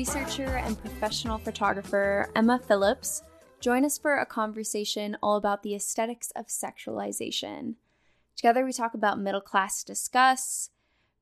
researcher and professional photographer Emma Phillips join us for a conversation all about the aesthetics of sexualization. Together, we talk about middle class disgust,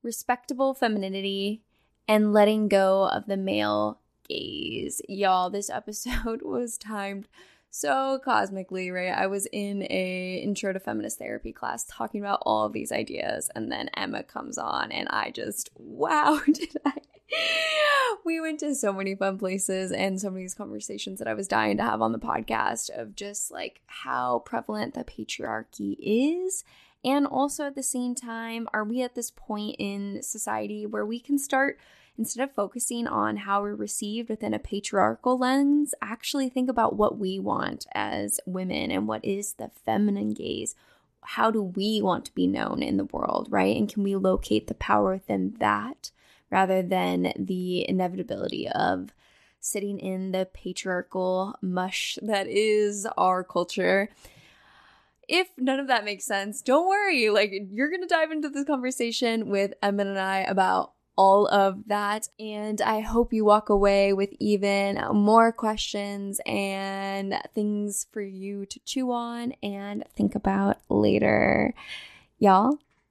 respectable femininity, and letting go of the male gaze. Y'all, this episode was timed so cosmically, right? I was in a intro to feminist therapy class talking about all of these ideas and then Emma comes on and I just wow, did I we went to so many fun places and so many conversations that I was dying to have on the podcast of just like how prevalent the patriarchy is. And also at the same time, are we at this point in society where we can start instead of focusing on how we're received within a patriarchal lens, actually think about what we want as women and what is the feminine gaze. How do we want to be known in the world, right? And can we locate the power within that rather than the inevitability of sitting in the patriarchal mush that is our culture? if none of that makes sense, don't worry. Like, you're going to dive into this conversation with Emma and I about all of that. And I hope you walk away with even more questions and things for you to chew on and think about later. Y'all,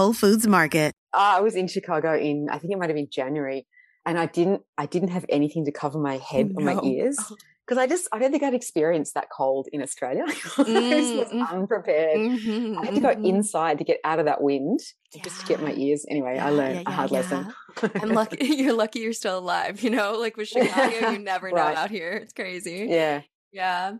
Whole Foods Market. Uh, I was in Chicago in I think it might have been January, and I didn't I didn't have anything to cover my head oh, no. or my ears because I just I don't think I'd experienced that cold in Australia. Mm, I was mm. unprepared. Mm-hmm, I had to go mm-hmm. inside to get out of that wind yeah. just to get my ears. Anyway, yeah, I learned yeah, a hard lesson. I'm lucky. You're lucky you're still alive. You know, like with Chicago, you never know right. out here. It's crazy. Yeah. Yeah.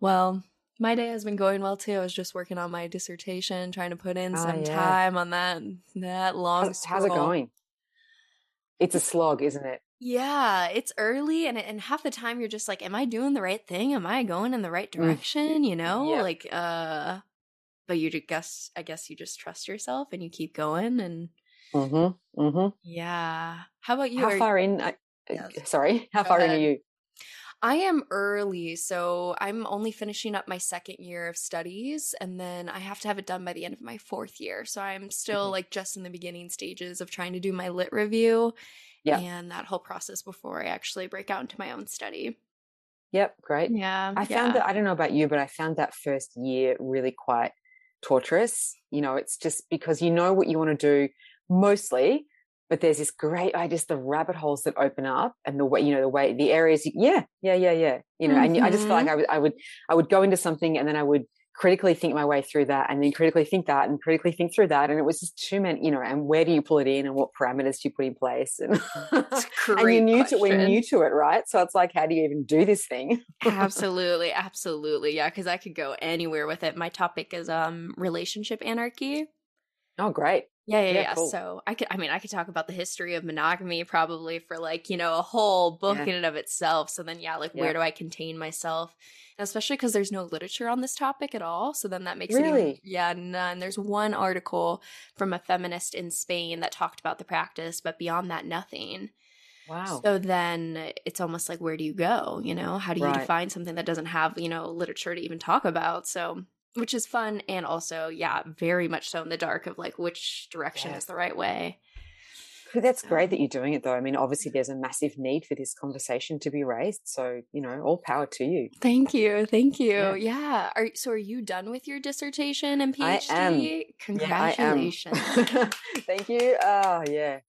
Well, my day has been going well too. I was just working on my dissertation, trying to put in oh, some yeah. time on that that long. How's, how's, it going? It's a slog, isn't it? Yeah, it's early, and and half the time you're just like, "Am I doing the right thing? Am I going in the right mm. direction?" You know, yeah. like uh, but you just guess I guess you just trust yourself and you keep going and. Mm-hmm. Mm-hmm. Yeah. How about you? How are far in? I, yes. Sorry, how Go far ahead. in are you? I am early, so I'm only finishing up my second year of studies, and then I have to have it done by the end of my fourth year. So I'm still mm-hmm. like just in the beginning stages of trying to do my lit review yeah. and that whole process before I actually break out into my own study. Yep, great. Yeah. I found yeah. that, I don't know about you, but I found that first year really quite torturous. You know, it's just because you know what you want to do mostly, but there's this great I just the rabbit holes that open up and the way you know the way the areas yeah yeah yeah yeah you know mm-hmm. and I just feel like mm-hmm. I would I would I would go into something and then I would critically think my way through that and then critically think that and critically think through that and it was just too many you know and where do you pull it in and what parameters do you put in place? And, and you new to we're new to it right? So it's like how do you even do this thing? Absolutely absolutely yeah because I could go anywhere with it. My topic is um relationship anarchy. Oh great yeah, yeah, yeah. yeah. Cool. So I could, I mean, I could talk about the history of monogamy probably for like, you know, a whole book yeah. in and of itself. So then, yeah, like, yeah. where do I contain myself? And especially because there's no literature on this topic at all. So then that makes really? it, even, yeah, none. There's one article from a feminist in Spain that talked about the practice, but beyond that, nothing. Wow. So then eh, it's almost like, where do you go? You know, how do you right. define something that doesn't have, you know, literature to even talk about? So which is fun and also yeah very much so in the dark of like which direction yeah. is the right way that's great that you're doing it though i mean obviously there's a massive need for this conversation to be raised so you know all power to you thank you thank you yeah, yeah. Are, so are you done with your dissertation and phd I am. congratulations yeah, I thank you oh yeah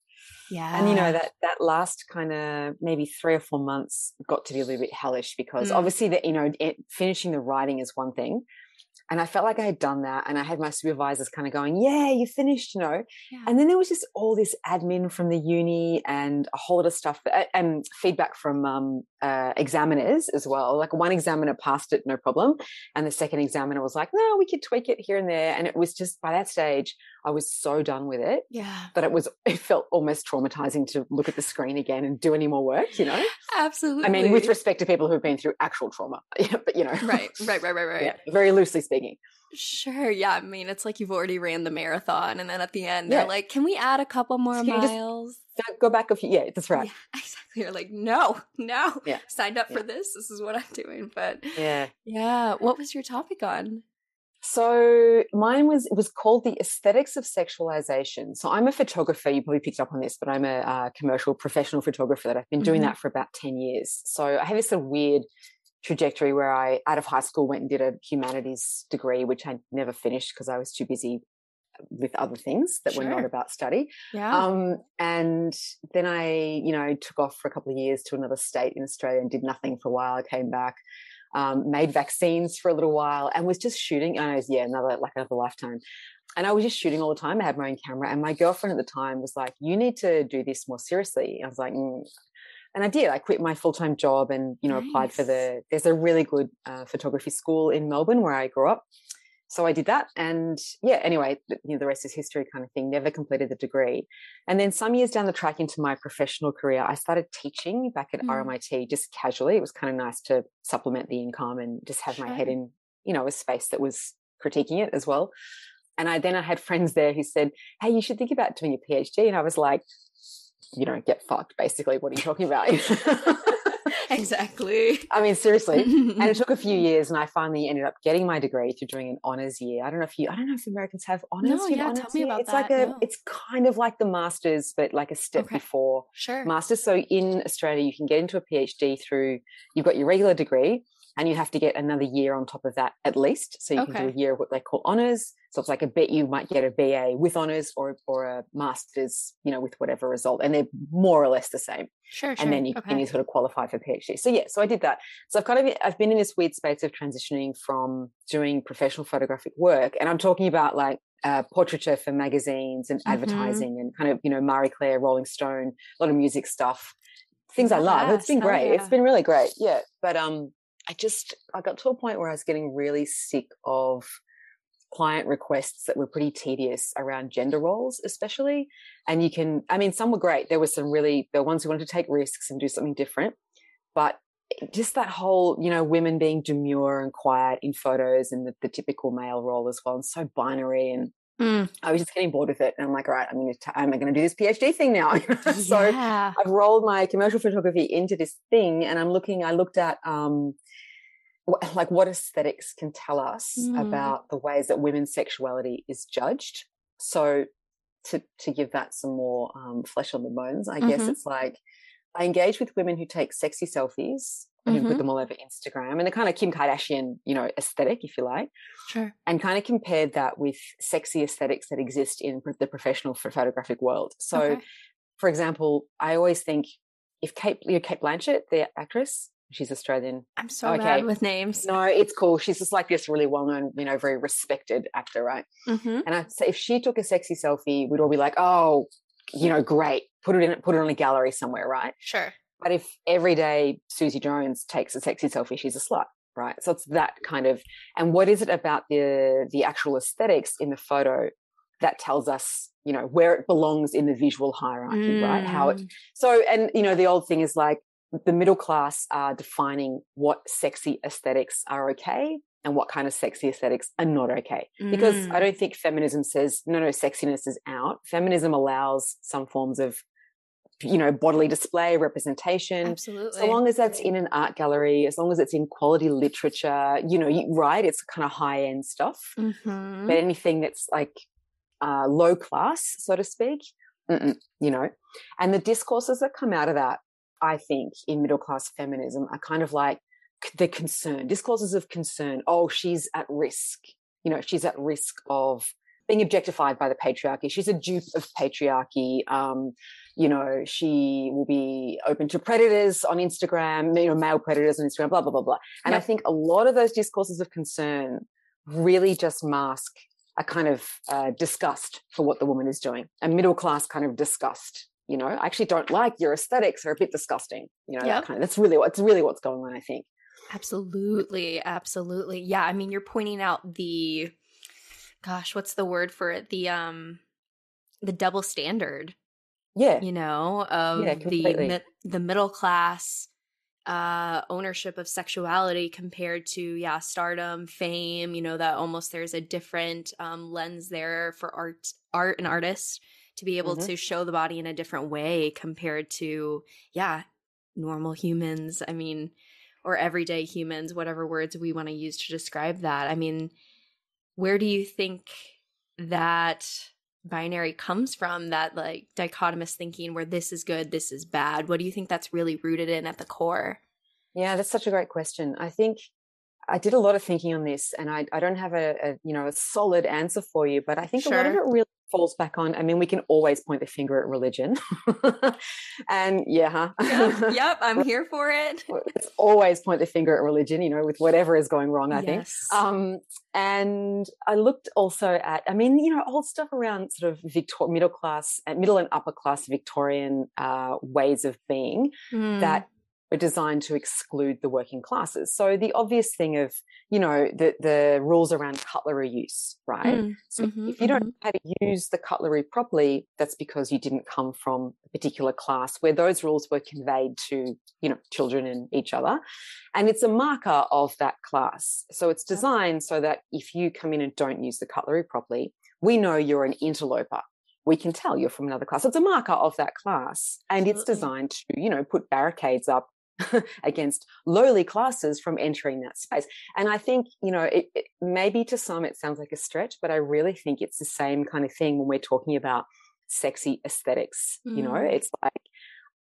Yeah. And you know that that last kind of maybe three or four months got to be a little bit hellish because Mm. obviously that you know it, finishing the writing is one thing, and I felt like I had done that, and I had my supervisors kind of going, "Yeah, you finished," you know. Yeah. And then there was just all this admin from the uni and a whole lot of stuff and feedback from um, uh, examiners as well. Like one examiner passed it no problem, and the second examiner was like, "No, we could tweak it here and there." And it was just by that stage, I was so done with it yeah. that it was it felt almost traumatizing to look at the screen again and do any more work. You know, Absolutely. I mean, with respect to people who've been through actual trauma, yeah, but you know, right, right, right, right, right. yeah, very loosely speaking. Sure. Yeah. I mean, it's like you've already ran the marathon, and then at the end, Yeah. they're like, "Can we add a couple more you just- miles?" Go back a few. Yeah, that's right. Yeah, exactly. You're like, "No, no." Yeah. Signed up for this. This is what I'm doing. But Yeah. yeah, what was your topic on? So mine was it was called the aesthetics of sexualization. So I'm a photographer. You probably picked up on this, but I'm a uh, commercial professional photographer that I've been doing Mhm. that for about ten years. So I have this sort of weird trajectory where I, out of high school, went and did a humanities degree, which I never finished because I was too busy with other things that were not about study. Yeah. Um, and then I, you know, took off for a couple of years to another state in Australia and did nothing for a while. I came back, um, made vaccines for a little while, and was just shooting. I know, yeah, another like another lifetime. And I was just shooting all the time. I had my own camera, and my girlfriend at the time was like, "You need to do this more seriously." I was like, mm. And I did. I quit my full time job and you know applied for the. There's a really good uh, photography school in Melbourne where I grew up. So I did that, and yeah. Anyway, you know, the rest is history, kind of thing. Never completed the degree, and then some years down the track into my professional career, I started teaching back at Mm. RMIT just casually. It was kind of nice to supplement the income and just have my head in, you know, a space that was critiquing it as well. And I then I had friends there who said, "Hey, you should think about doing a PhD," and I was like, "You don't get fucked." Basically, what are you talking about? exactly. I mean, seriously. And it took a few years, and I finally ended up getting my degree through doing an honors year. I don't know if you, I don't know if Americans have honors. No, yeah, honors tell me year? about It's like a, no. it's kind of like the masters, but like a step Okay. before sure. masters. So in Australia, you can get into a PhD through you've got your regular degree, and you have to get another year on top of that at least. So you can do a year of what they call honors. So it's like a bit you might get a BA with honors or or a masters, you know, with whatever result, and they're more or less the same Sure. Sure. and then you okay. can you sort of qualify for PhD. So yeah, so I did that. So I've kind of I've been in this weird space of transitioning from doing professional photographic work, and I'm talking about like uh, portraiture for magazines and Mhm. advertising and kind of you know Marie Claire, Rolling Stone, a lot of music stuff, things I love. It's been Yes, great. yeah. It's been really great. Yeah, but um, I just I got to a point where I was getting really sick of client requests that were pretty tedious around gender roles especially and you can i mean some were great there were some really the ones who wanted to take risks and do something different but just that whole you know women being demure and quiet in photos and the, the typical male role as well and so binary and Mm. i was just getting bored with it and i'm like all right i'm going to i'm going to do this phd thing now so yeah. I've rolled my commercial photography into this thing, and I'm looking. I looked at um, like what aesthetics can tell us Mm. about the ways that women's sexuality is judged. So, to to give that some more um, flesh on the bones, I guess Mhm. it's like I engage with women who take sexy selfies and Mhm. put them all over Instagram, and the kind of Kim Kardashian, you know, aesthetic, if you like Sure. and kind of compared that with sexy aesthetics that exist in the professional photographic world. So, Okay. for example, I always think if Cate, you know, Cate Blanchett, the actress, she's Australian. I'm so Okay. bad with names. No, it's cool. She's just like this really well-known, you know, very respected actor, right? Mm-hmm. And I say if she took a sexy selfie, we'd all be like, "Oh, you know, great. Put it in, put it on a gallery somewhere, right?" Sure. But if every day Susie Jones takes a sexy selfie, she's a slut, right? So it's that kind of. And what is it about the the actual aesthetics in the photo that tells us, you know, where it belongs in the visual hierarchy, right? How it. Mm. So, and you know, the old thing is like the middle class are defining what sexy aesthetics are okay and what kind of sexy aesthetics are not okay. Because Mm. I don't think feminism says no, no, sexiness is out. Feminism allows some forms of you know bodily display representation Absolutely. so long as that's in an art gallery as long as it's in quality literature you know you, right it's kind of high end stuff Mhm. but anything that's like uh, low class so to speak you know and the discourses that come out of that i think in middle class feminism are kind of like the concern discourses of concern oh she's at risk you know she's at risk of being objectified by the patriarchy. She's a dupe of patriarchy. Um, you know, she will be open to predators on Instagram, you know, male predators on Instagram, blah, blah, blah, blah. And Yep. I think a lot of those discourses of concern really just mask a kind of uh, disgust for what the woman is doing, a middle class kind of disgust. You know, I actually don't like your aesthetics; they're a bit disgusting. You know, Yep. that kind of, that's really what's really what's going on. I think. Absolutely, absolutely. Yeah, I mean you're pointing out the gosh, what's the word for it? The um the double standard, Yeah, you know, of the the middle class uh ownership of sexuality compared to yeah, stardom, fame, you know, that almost there's a different um lens there for art art and artists to be able Mhm. to show the body in a different way compared to yeah, normal humans. I mean, or everyday humans, whatever words we want to use to describe that. I mean, where do you think that binary comes from? That like dichotomous thinking where this is good, this is bad? What do you think that's really rooted in at the core? Yeah, that's such a great question. I think I did a lot of thinking on this, and I, I don't have a, a you know a solid answer for you, but I think a lot of it really falls back on. I mean, we can always point the finger at religion, and yeah, huh? Yep, yep, I'm here for it. Let's always point the finger at religion, you know, with whatever is going wrong. I think. Um, and I looked also at, I mean, you know, old stuff around sort of Victor- middle class, uh, middle and upper class Victorian uh, ways of being Mm, that were designed to exclude the working classes. So the obvious thing of, you know, the the rules around cutlery use, right? mm, So mhm, if you don't know how to use the cutlery properly, that's because you didn't come from a particular class where those rules were conveyed to, you know, children and each other. And it's a marker of that class. So it's designed so that if you come in and don't use the cutlery properly, we know you're an interloper. We can tell you're from another class. It's a marker of that class. And it's designed to, you know, put barricades up against lowly classes from entering that space. And I think, you know, it, it maybe to some it sounds like a stretch, but I really think it's the same kind of thing when we're talking about sexy aesthetics. You know, Mm. it's like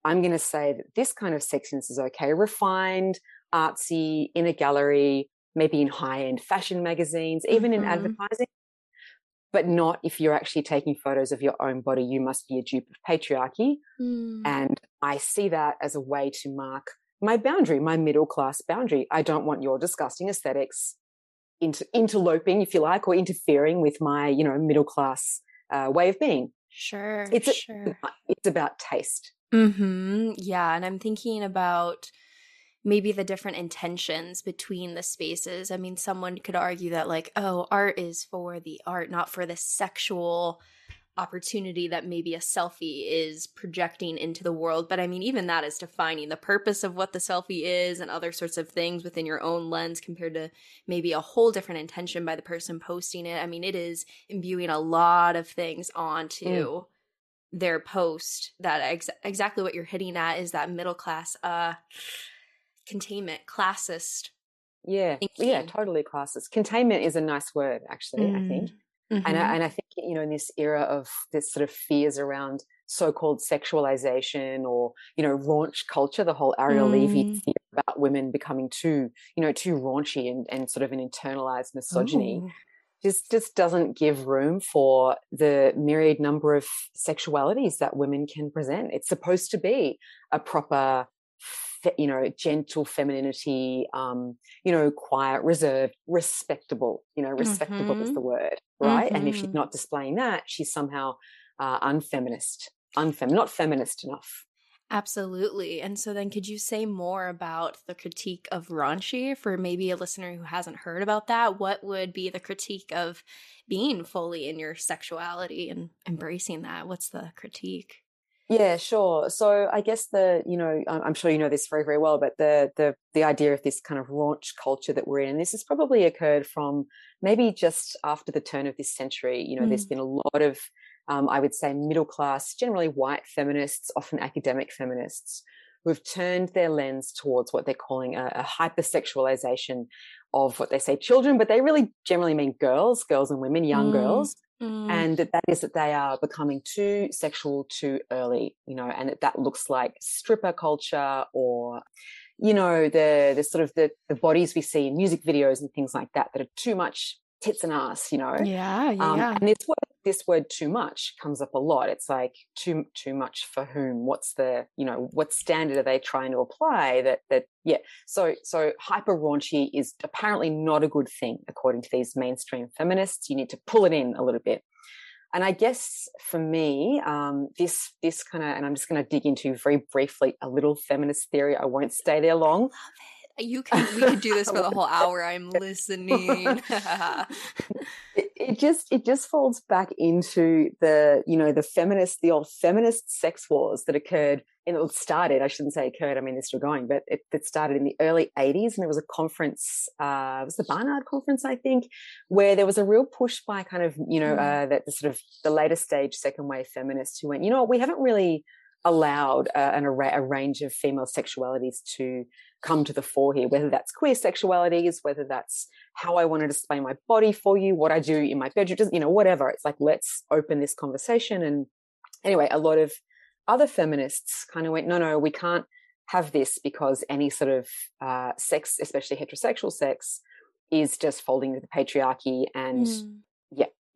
I'm going to say that this kind of sexiness is okay, refined, artsy, in a gallery, maybe in high end fashion magazines, even in Mhm. advertising. But not if you're actually taking photos of your own body. You must be a dupe of patriarchy. mm, And I see that as a way to mark my boundary, my middle class boundary. I don't want your disgusting aesthetics inter- interloping, if you like, or interfering with my, you know, middle class uh, way of being. Sure. It's a- sure. It's about taste. Hmm. Yeah, and I'm thinking about maybe the different intentions between the spaces. I mean, someone could argue that like, oh, art is for the art, not for the sexual opportunity that maybe a selfie is projecting into the world. But I mean, even that is defining the purpose of what the selfie is and other sorts of things within your own lens compared to maybe a whole different intention by the person posting it. I mean, it is imbuing a lot of things onto their post that ex- exactly what you're hitting at is that middle class uh containment classist Yeah, yeah, totally classist. Containment is a nice word, actually. I think, and Mhm. I, and I think you know in this era of this sort of fears around so-called sexualization or you know raunch culture, the whole Ariel Levy Mm. fear about women becoming too you know too raunchy and, and sort of an internalized misogyny. Ooh. just just doesn't give room for the myriad number of sexualities that women can present. It's supposed to be a proper, fe- you know, gentle femininity, um, you know, quiet, reserved, respectable. You know, respectable is Mhm. the word, right? And if she's Mhm. not displaying that, she's somehow uh, unfeminist, unfem, not feminist enough. Absolutely. And so then could you say more about the critique of raunchy for maybe a listener who hasn't heard about that? What would be the critique of being fully in your sexuality and embracing that? What's the critique? Yeah, sure. So I guess the, you know, I'm sure you know this very, very well, but the the the idea of this kind of raunch culture that we're in, and this has probably occurred from maybe just after the turn of this century. You know, there's been a lot of, um, I would say, middle class, generally white feminists, often academic feminists, who have turned their lens towards what they're calling a, a hypersexualization of what they say children, but they really generally mean girls, girls and women, young Mm. girls Mm, and that is that they are becoming too sexual too early you know and that, that looks like stripper culture or you know the the sort of the, the bodies we see in music videos and things like that that are too much tits and ass, you know. Yeah, yeah. Um, and this word, this word too much comes up a lot. It's like too too much for whom? What's the you know what standard are they trying to apply? That that yeah. So so hyper raunchy is apparently not a good thing according to these mainstream feminists. You need to pull it in a little bit. And I guess for me, um, this this kind of, and I'm just going to dig into very briefly a little feminist theory. I won't stay there long. You can we could do this for the whole hour. I'm listening. it, it, just it just falls back into the you know the feminist the old feminist sex wars that occurred and it started i shouldn't say occurred i mean they're still going but it, it started in the early 80s and there was a conference uh, it was the barnard conference i think where there was a real push by kind of you know mm. uh, that the sort of the later stage second wave feminists who went you know we haven't really allowed uh, an array, a range of female sexualities to come to the fore here, whether that's queer sexualities, whether that's how I want to display my body for you, what I do in my bedroom, just, you know, whatever. It's like, let's open this conversation. And anyway, a lot of other feminists kind of went, no, no, we can't have this because any sort of uh, sex, especially heterosexual sex, is just folding into the patriarchy and mm.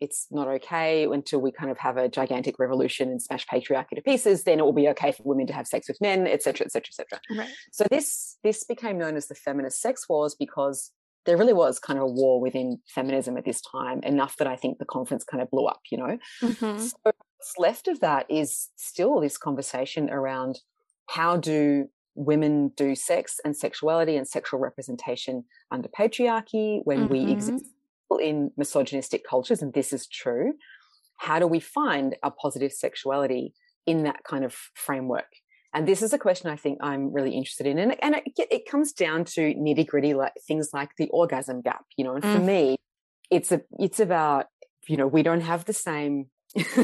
It's not okay until we kind of have a gigantic revolution and smash patriarchy to pieces then it will be okay for women to have sex with men etc etc etc so this this became known as the feminist sex wars because there really was kind of a war within feminism at this time enough that i think the conference kind of blew up you know mm-hmm. so what's left of that is still this conversation around how do women do sex and sexuality and sexual representation under patriarchy when mm-hmm. we exist in misogynistic cultures, and this is true, how do we find a positive sexuality in that kind of framework? And this is a question I think I'm really interested in. And, and it, it comes down to nitty gritty, like things like the orgasm gap, you know, and for mm. me, it's a, it's about, you know, we don't have the same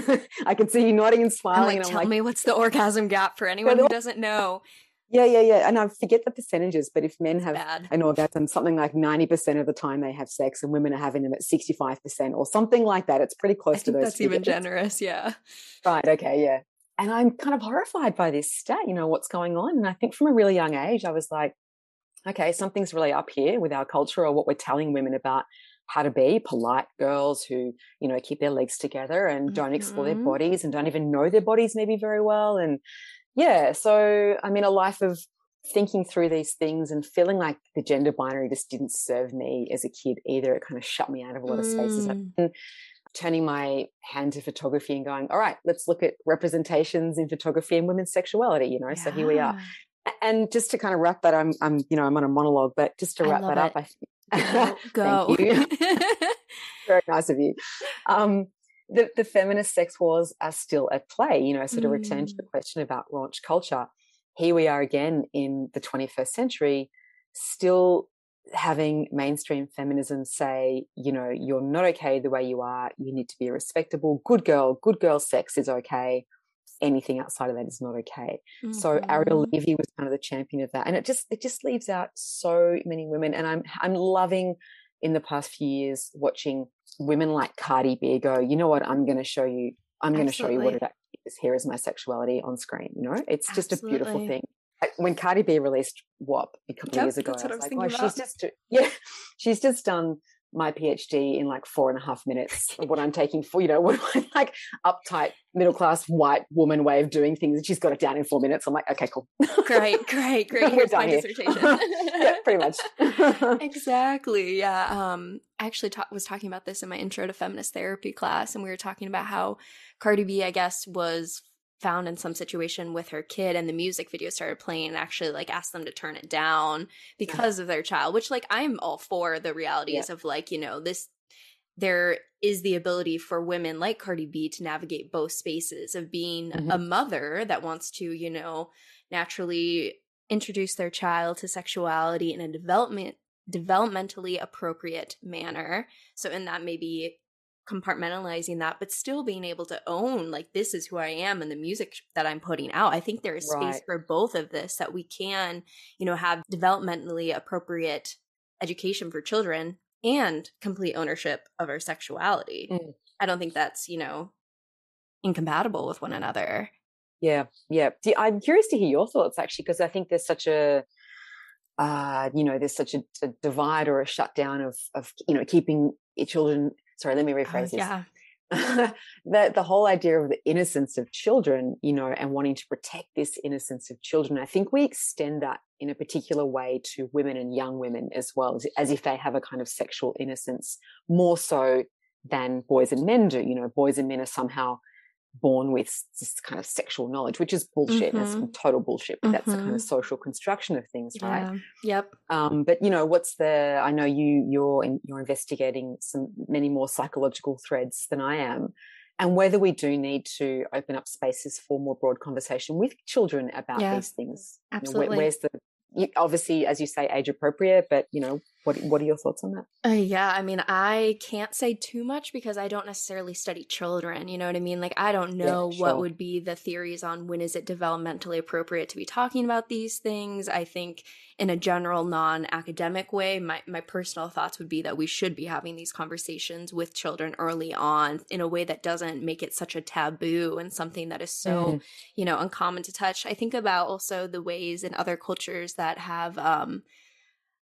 I can see you nodding and smiling. Like, and tell like, me what's the orgasm gap for anyone who doesn't know. Yeah, yeah, yeah. And I forget the percentages, but if men have Bad. an orgasm, something like 90% of the time they have sex and women are having them at 65% or something like that. It's pretty close to those. That's figures. even generous. Yeah. Right. Okay. Yeah. And I'm kind of horrified by this stat, you know, what's going on. And I think from a really young age, I was like, okay, something's really up here with our culture or what we're telling women about how to be polite girls who, you know, keep their legs together and don't mm-hmm. explore their mm-hmm. bodies and don't even know their bodies maybe very well. And yeah, so I mean, a life of thinking through these things and feeling like the gender binary just didn't serve me as a kid either. It kind of shut me out of a lot of spaces. Mm. turning my hand to photography and going, all right, let's look at representations in photography and women's sexuality, you know. Yeah. So here we are. And just to kind of wrap that, I'm I'm you know, I'm on a monologue, but just to wrap that it. up, I go. go. Very nice of you. Um, the, the feminist sex wars are still at play. You know, so to mm. return to the mm. question about raunch culture, here we are again in the 21st century, still having mainstream feminism say, you know, you're not okay the way you are. You need to be a respectable, good girl. Good girl sex is okay. Anything outside of that is not okay. Mm-hmm. So Ariel mm-hmm. Levy was kind of the champion of that, and it just it just leaves out so many women. And I'm I'm loving in the past few years watching women like Cardi B go, you know what, I'm going to show you, I'm going to show you what it is. Here is my sexuality on screen. You know, it's just Absolutely. a beautiful thing. When Cardi B released WAP a couple yep, of years ago, I was, I was like, oh, she's just, yeah, she's just done my PhD in like four and a half minutes of what I'm taking for, you know, what my like uptight middle class white woman way of doing things. And she's got it down in four minutes. I'm like, okay, cool. great, great, great. Here's my here. dissertation. yeah, pretty much. exactly. Yeah. Um, I actually ta- was talking about this in my intro to feminist therapy class, and we were talking about how Cardi B, I guess, was found in some situation with her kid and the music video started playing and actually like asked them to turn it down because yeah. of their child which like i'm all for the realities yeah. of like you know this there is the ability for women like cardi b to navigate both spaces of being mm-hmm. a mother that wants to you know naturally introduce their child to sexuality in a development developmentally appropriate manner so in that maybe compartmentalizing that but still being able to own like this is who i am and the music that i'm putting out i think there is space right. for both of this that we can you know have developmentally appropriate education for children and complete ownership of our sexuality mm. i don't think that's you know incompatible with one another yeah yeah i'm curious to hear your thoughts actually because i think there's such a uh, you know, there's such a, a, divide or a shutdown of, of, you know, keeping children. Sorry, let me Uh, rephrase this. yeah. the the whole idea of the innocence of children, you know, and wanting to protect this innocence of children. I think we extend that in a particular way to women and young women as well, as, as if they have a kind of sexual innocence more so than boys and men do. You know, boys and men are somehow born with this kind of sexual knowledge, which is bullshit. That's Mhm. total bullshit. But that's the kind of social construction of things, right? Yeah. Yep. Um, but you know, what's the? I know you you're in, you're investigating some many more psychological threads than I am, and whether we do need to open up spaces for more broad conversation with children about Yeah, these things. You know, where- absolutely. where's the? You, obviously, as you say, age appropriate, but you know, what what are your thoughts on that? Uh, yeah, I mean, I can't say too much because I don't necessarily study children. You know what I mean? Like, I don't Yeah, know sure. what would be the theories on when is it developmentally appropriate to be talking about these things. I think, in a general, non-academic way, my my personal thoughts would be that we should be having these conversations with children early on in a way that doesn't make it such a taboo and something that is so Mm. you know uncommon to touch. I think about also the ways in other cultures that have. um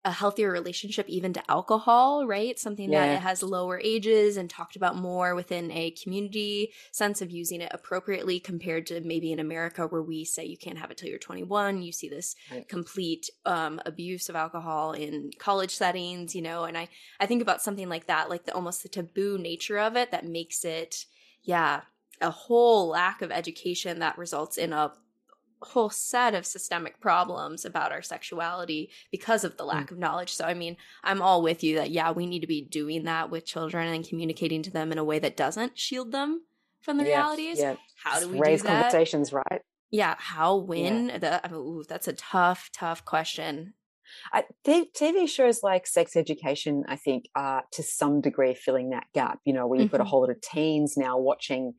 a healthier relationship even to alcohol, right? Something that Yeah. it has lower ages and talked about more within a community sense of using it appropriately compared to maybe in America where we say you can't have it till you're 21. You see this Right. complete um, abuse of alcohol in college settings, you know, and I I think about something like that, like the almost the taboo nature of it that makes it, yeah, a whole lack of education that results in a whole set of systemic problems about our sexuality because of the hmm. lack of knowledge. So, I mean, I'm all with you that, yeah, we need to be doing that with children and communicating to them in a way that doesn't shield them from the Yeah, realities. Yeah, How do we raise do that? conversations, right? Yeah, how, when? The, I mean, ooh, that's a tough, tough question. I, TV shows like Sex Education, I think, are to some degree filling that gap. You know, where you've got a mm-hmm. whole lot of teens now watching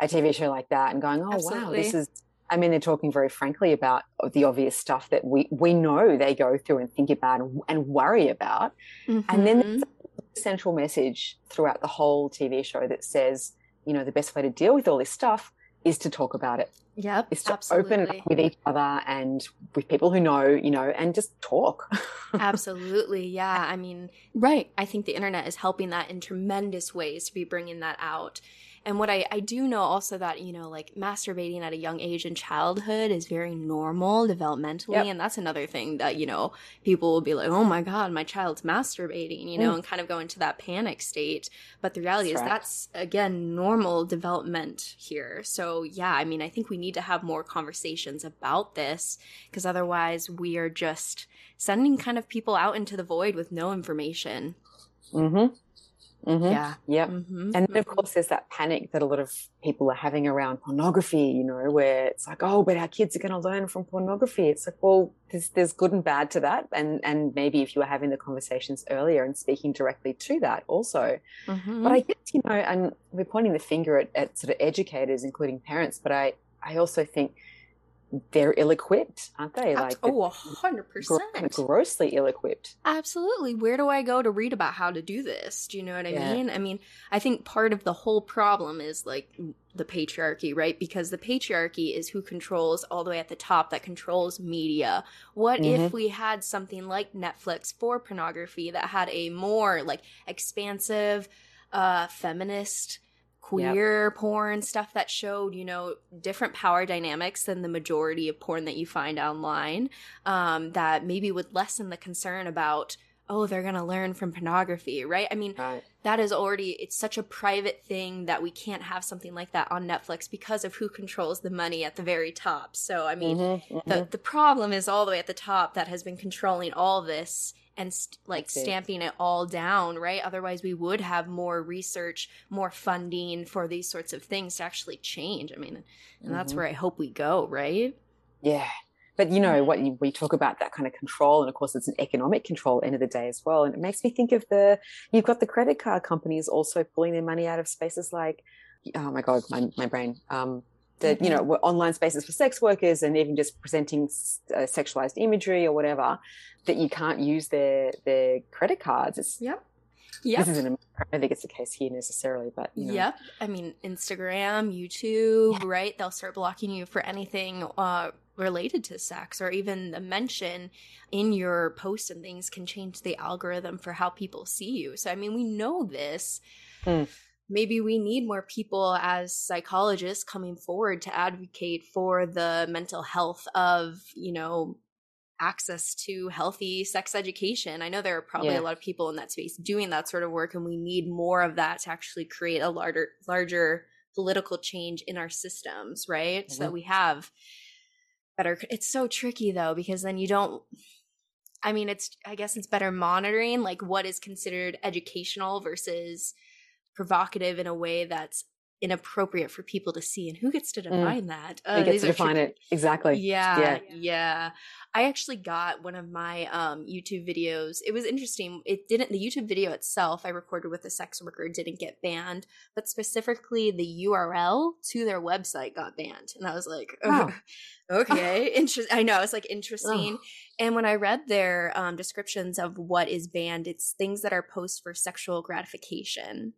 a TV show like that and going, "Oh wow, this is." I mean, they're talking very frankly about the obvious stuff that we we know they go through and think about and, and worry about. And then Mhm. there's a central message throughout the whole TV show that says, you know, the best way to deal with all this stuff is to talk about it. yep, Is to absolutely. open up with each other and with people who know, you know, and just talk. Absolutely. Yeah. I mean, right. I think the internet is helping that in tremendous ways to be bringing that out. And what I, I do know also that, you know, like masturbating at a young age in childhood is very normal developmentally. Yep. And that's another thing that, you know, people will be like, oh my God, my child's masturbating, you know, Mm. and kind of go into that panic state. But the reality That's is right. that's, again, normal development here. So, yeah, I mean, I think we need to have more conversations about this because otherwise we are just sending kind of people out into the void with no information. mm-hmm. Mm-hmm. Yeah. Yep. hmm And then, of course, there's that panic that a lot of people are having around pornography, you know, where it's like, oh, but our kids are going to learn from pornography. It's like, well, there's, there's good and bad to that. And, and maybe if you were having the conversations earlier and speaking directly to that also. hmm But I guess, you know, and we're pointing the finger at, at sort of educators, including parents, but I, I also think they're ill equipped, aren't they? Like, oh, a hundred percent. grossly ill equipped. Absolutely. Where do I go to read about how to do this? Do you know what I Yeah. mean? I mean, I think part of the whole problem is like the patriarchy, right? Because the patriarchy is who controls all the way at the top that controls media. What if Mhm. we had something like Netflix for pornography that had a more like expansive, uh, feminist, queer porn stuff that showed, you know, different power dynamics than the majority of porn that you find online? um, that maybe would lessen the concern about oh they're going to learn from pornography right i mean Right. that is already it's such a private thing that we can't have something like that on netflix because of who controls the money at the very top so i mean Mhm, mhm. the, the problem is all the way at the top that has been controlling all this and st- like That's stamping it all down right otherwise we would have more research more funding for these sorts of things to actually change i mean and that's Mhm. where i hope we go right Yeah. But you know what you, we talk about that kind of control, and of course it's an economic control end of the day as well. And it makes me think of the you've got the credit card companies also pulling their money out of spaces like oh my god, my my brain. Um, the you know online spaces for sex workers, and even just presenting uh, sexualized imagery or whatever that you can't use their their credit cards. It's, yep yep This isn't. I don't think it's the case here necessarily, but you know. Yep. I mean, Instagram, YouTube, right? They'll start blocking you for anything uh, related to sex or even the mention in your post and things can change the algorithm for how people see you. So I mean, we know this. Mm. Maybe we need more people as psychologists coming forward to advocate for the mental health of, you know, access to healthy sex education. I know there are probably Yeah. a lot of people in that space doing that sort of work and we need more of that to actually create a larger larger political change in our systems, right? So that we have better it's so tricky though because then you don't I mean it's I guess it's better monitoring like what is considered educational versus provocative in a way that's inappropriate for people to see and who gets to define that? Who Uh, gets these to define tricky- it exactly? yeah, Yeah. yeah, I actually got one of my um, YouTube videos. It was interesting. It didn't. The YouTube video itself I recorded with a sex worker didn't get banned, but specifically the URL to their website got banned, and I was like, Wow. okay, interesting. I know it's like interesting. Oh. And when I read their um, descriptions of what is banned, it's things that are posts for sexual gratification.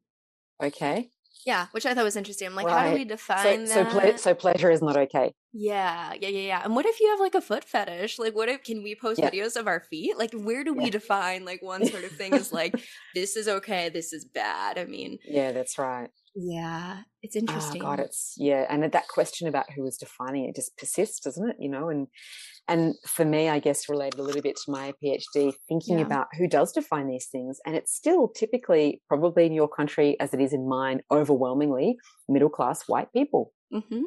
Okay. Yeah, which I thought was interesting. I'm like, how do we define So so, that? ple- so pleasure is not okay. Yeah, yeah, yeah, yeah. And what if you have like a foot fetish? Like, what if can we post Yeah. videos of our feet? Like, where do we define like one sort of thing is like this is okay, this is bad? I mean, Yeah, that's right. yeah, it's Oh interesting. God, it's yeah, and that question about who is defining it just persists, doesn't it? You know, and and for me, I guess related a little bit to my PhD, thinking Yeah. about who does define these things, and it's still typically, probably in your country as it is in mine, overwhelmingly middle class white people. mm-hmm.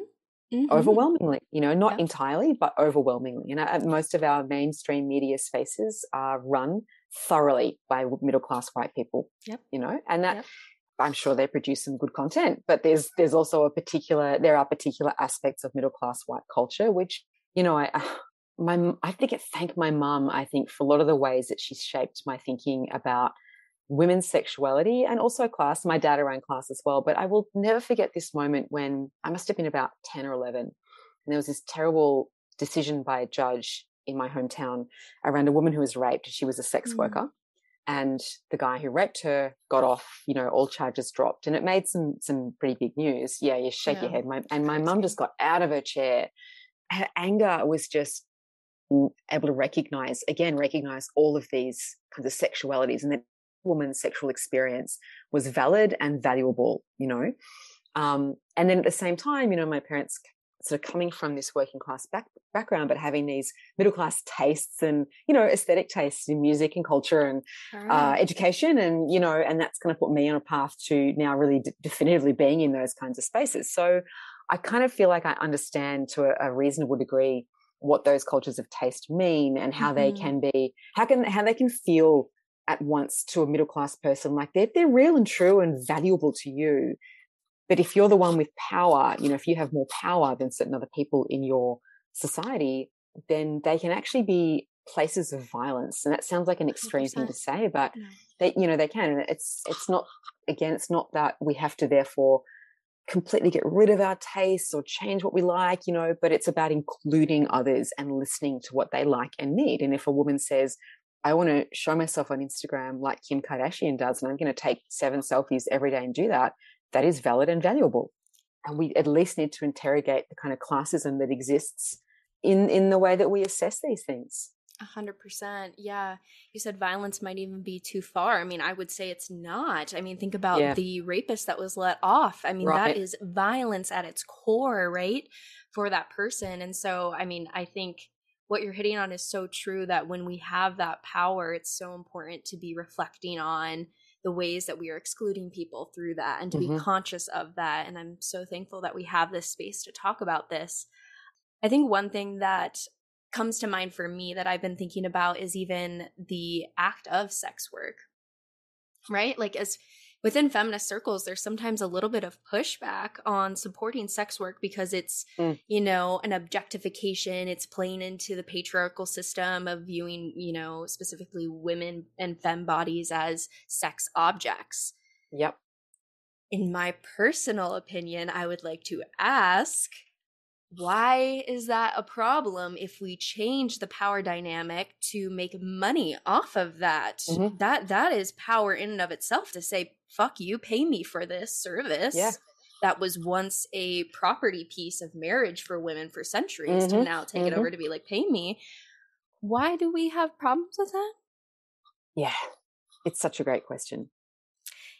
Mm-hmm. Overwhelmingly, you know, not entirely, but overwhelmingly. And uh, most of our mainstream media spaces are run thoroughly by middle class white people. Yep. You know, and that Yep. I'm sure they produce some good content, but there's there's also a particular there are particular aspects of middle class white culture which you know I my I think it thank my mum I think for a lot of the ways that she's shaped my thinking about women's sexuality and also class. My dad around class as well, but I will never forget this moment when I must have been about ten or eleven, and there was this terrible decision by a judge in my hometown around a woman who was raped. She was a sex Mm. worker and the guy who raped her got off you know all charges dropped and it made some some pretty big news yeah you shake your head my, and my mum just got out of her chair her anger was just able to recognize again recognize all of these kinds of sexualities and that woman's sexual experience was valid and valuable you know? Um, and then at the same time you know my parents sort of coming from this working class back, background but having these middle class tastes and you know aesthetic tastes in music and culture and uh, education and you know and that's going to put me on a path to now really d- definitively being in those kinds of spaces. So i kind of feel like i understand to a, a reasonable degree what those cultures of taste mean and how they Mhm. can be how can how they can feel at once to a middle class person like they're, they're real and true and valuable to you but if you're the one with power you know if you have more power than certain other people in your society then they can actually be places of violence and that sounds like an extreme thing to say but No. they you know they can and it's it's not again it's not that we have to therefore completely get rid of our tastes or change what we like you know but it's about including others and listening to what they like and need. And if a woman says i want to show myself on instagram like kim kardashian does and i'm going to take seven selfies every day and do that that is valid and valuable. And we at least need to interrogate the kind of classism that exists in in the way that we assess these things A hundred percent. Yeah. You said violence might even be too far. I mean, I would say it's not. I mean, think about Yeah. the rapist that was let off. I mean, Right. that is violence at its core, right? For that person. And so, I mean, I think what you're hitting on is so true that when we have that power, it's so important to be reflecting on the ways that we are excluding people through that and to Mhm. be conscious of that. And I'm so thankful that we have this space to talk about this. I think one thing that comes to mind for me that I've been thinking about is even the act of sex work. Right? Like as within feminist circles there's sometimes a little bit of pushback on supporting sex work because it's Mm. you know an objectification it's playing into the patriarchal system of viewing you know specifically women and femme bodies as sex objects yep in my personal opinion, I would like to ask why is that a problem if we change the power dynamic to make money off of that? Mhm. That that is power in and of itself to say, fuck you, pay me for this service. Yeah. that was once a property piece of marriage for women for centuries mm-hmm. to now take mm-hmm. it over to be like, pay me. Why do we have problems with that? Yeah, it's such a great question.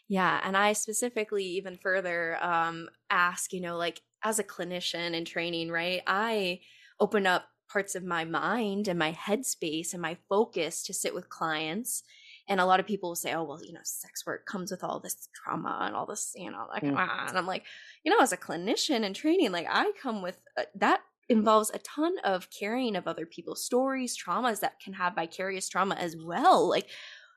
Yeah, and I specifically even further um, ask, you know, like as a clinician in training, right? I open up parts of my mind and my headspace and my focus to sit with clients. And a lot of people will say, oh, well, you know, sex work comes with all this trauma and all this, you know, like, mm. ah. and I'm like, you know, as a clinician and training, like I come with uh, that involves a ton of caring of other people's stories, traumas that can have vicarious trauma as well. Like,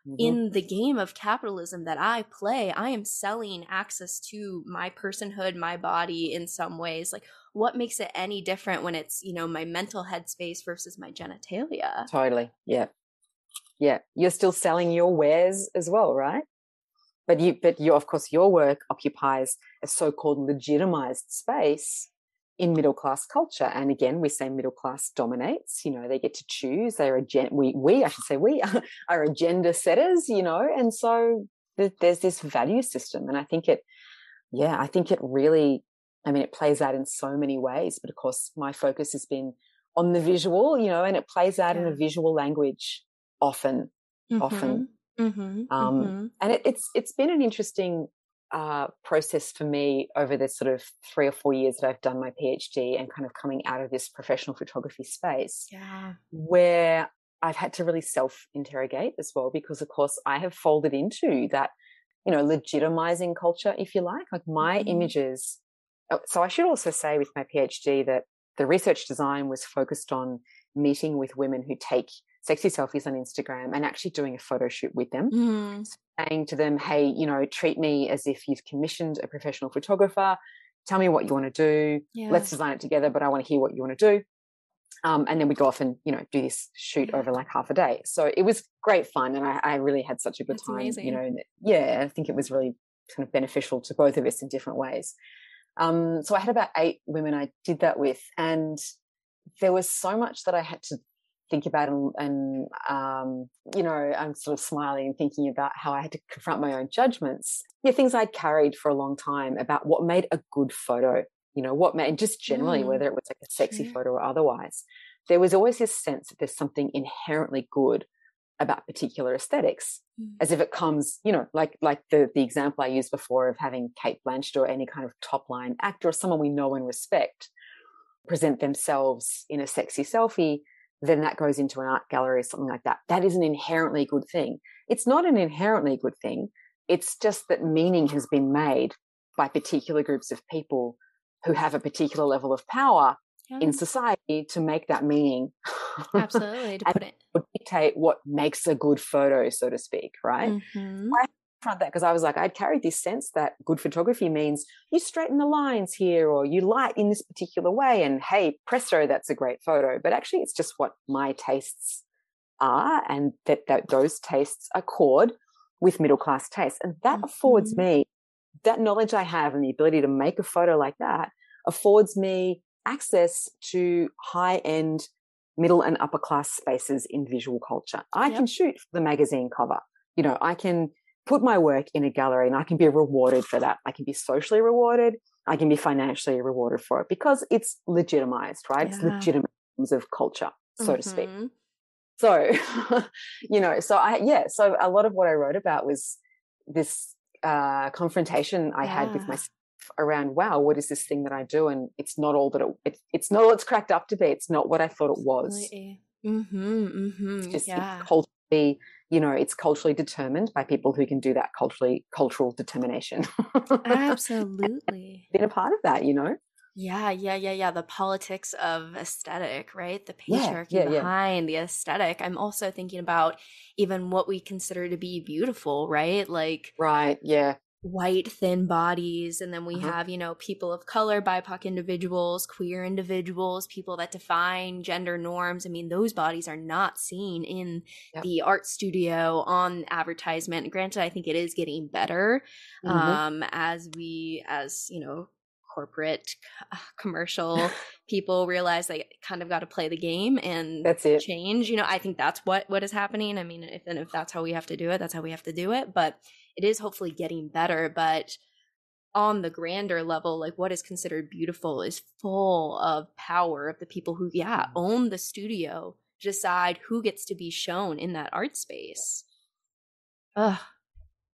Mm-hmm. in the game of capitalism that I play, I am selling access to my personhood, my body in some ways. Like, what makes it any different when it's, you know, my mental headspace versus my genitalia? Totally. Yeah. Yeah. You're still selling your wares as well, right? But you, but you, of course, your work occupies a so called legitimized space in middle class culture. And again, we say middle class dominates, you know, they get to choose. They're a gen- we, we, I should say we are agenda setters, you know, and so th- there's this value system. And I think it, yeah, I think it really, I mean, it plays out in so many ways, but of course my focus has been on the visual, you know, and it plays out yeah. in a visual language often, mm-hmm. often. Mm-hmm. Um, mm-hmm. and it, it's, it's been an interesting uh, process for me over the sort of three or four years that I've done my PhD and kind of coming out of this professional photography space, yeah. where I've had to really self interrogate as well, because of course I have folded into that, you know, legitimizing culture, if you like, like my mm-hmm. images. Oh, so I should also say with my PhD that the research design was focused on meeting with women who take sexy selfies on Instagram and actually doing a photo shoot with them. Mm. Saying to them, hey, you know, treat me as if you've commissioned a professional photographer. Tell me what you want to do. Yeah. Let's design it together, but I want to hear what you want to do. Um, and then we go off and you know do this shoot yeah. over like half a day. So it was great fun, and I, I really had such a good That's time. Amazing. You know, yeah, I think it was really kind of beneficial to both of us in different ways. Um, so I had about eight women I did that with, and there was so much that I had to think about and, and um, you know i'm sort of smiling and thinking about how i had to confront my own judgments yeah things i'd carried for a long time about what made a good photo you know what made just generally mm. whether it was like a sexy photo or otherwise there was always this sense that there's something inherently good about particular aesthetics mm. as if it comes you know like like the the example i used before of having Cate Blanchett or any kind of top line actor or someone we know and respect present themselves in a sexy selfie then that goes into an art gallery or something like that. That is an inherently good thing. It's not an inherently good thing. It's just that meaning has been made by particular groups of people who have a particular level of power yeah. in society to make that meaning. Absolutely. To put it dictate what makes a good photo, so to speak, right? Mm-hmm. I that because I was like, I'd carried this sense that good photography means you straighten the lines here or you light in this particular way. And hey, presto, that's a great photo. But actually, it's just what my tastes are and that, that those tastes accord with middle class tastes. And that mm-hmm. affords me that knowledge I have and the ability to make a photo like that affords me access to high end middle and upper class spaces in visual culture. I yep. can shoot the magazine cover. You know, I can put my work in a gallery and I can be rewarded for that. I can be socially rewarded. I can be financially rewarded for it because it's legitimized, right? Yeah. It's legitimate of culture, so mm-hmm. to speak. Mm-hmm. So, you know, so I, yeah, so a lot of what I wrote about was this uh, confrontation I yeah. had with myself around, wow, what is this thing that I do? And it's not all that it, it, it's not all it's cracked up to be. It's not what I thought it was. Mm-hmm, mm-hmm, it's just yeah. culturally you know it's culturally determined by people who can do that culturally cultural determination. Absolutely. Been a part of that you know? Yeah yeah yeah yeah. The politics of aesthetic right? The patriarchy yeah, yeah, behind yeah. the aesthetic. I'm also thinking about even what we consider to be beautiful right? Like right yeah white thin bodies. And then we uh-huh. have you know people of color bipoc individuals queer individuals people that define gender norms. I mean those bodies are not seen in yep. the art studio on advertisement. Granted i think it is getting better mm-hmm. um as we as you know corporate uh, commercial people realize they kind of got to play the game and that's it. change. You know i think that's what what is happening. I mean if and if that's how we have to do it that's how we have to do it. But it is hopefully getting better but on the grander level, like what is considered beautiful is full of power of the people who, yeah, Mm-hmm. own the studio, decide who gets to be shown in that art space. Ugh.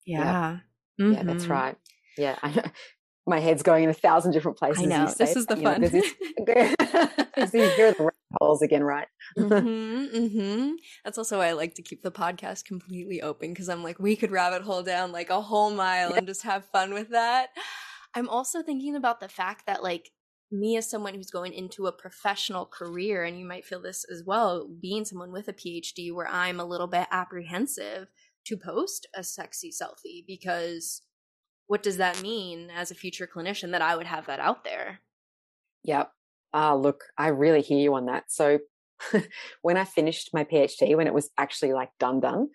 Yeah. Yeah, that's Mhm. right. Yeah, I know. My head's going in a thousand different places. I know. This is the that, you know, fun. 'cause it's- so you hear holes again, right? hmm hmm That's also why I like to keep the podcast completely open because I'm like, we could rabbit hole down like a whole mile and just have fun with that. I'm also thinking about the fact that, like, me as someone who's going into a professional career, and you might feel this as well, being someone with a PhD, where I'm a little bit apprehensive to post a sexy selfie because what does that mean as a future clinician that I would have that out there? Yep. Ah, look, I really hear you on that. So when I finished my PhD, when it was actually like done, done,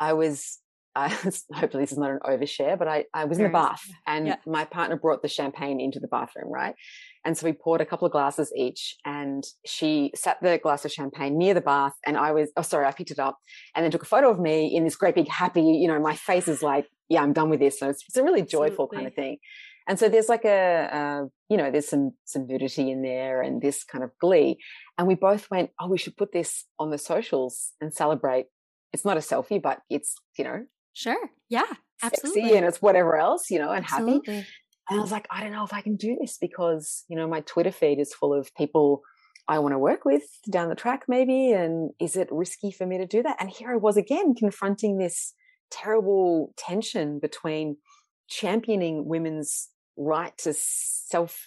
I was, I, hopefully this is not an overshare, but I, I was in the bath and yeah. my partner brought the champagne into the bathroom, right? And so we poured a couple of glasses each and she sat the glass of champagne near the bath and I was, oh, sorry, I picked it up and then took a photo of me in this great big happy, you know, my face is like, yeah, I'm done with this. So it's, it's a really joyful kind of thing. And so there's like a, uh, you know, there's some some nudity in there and this kind of glee. And we both went, oh, we should put this on the socials and celebrate. It's not a selfie, but it's you know Sure. Yeah. sexy and it's whatever else, you know, and happy. And I was like, I don't know if I can do this because you know my Twitter feed is full of people I want to work with down the track, maybe. And is it risky for me to do that? And here I was again confronting this terrible tension between championing women's right to self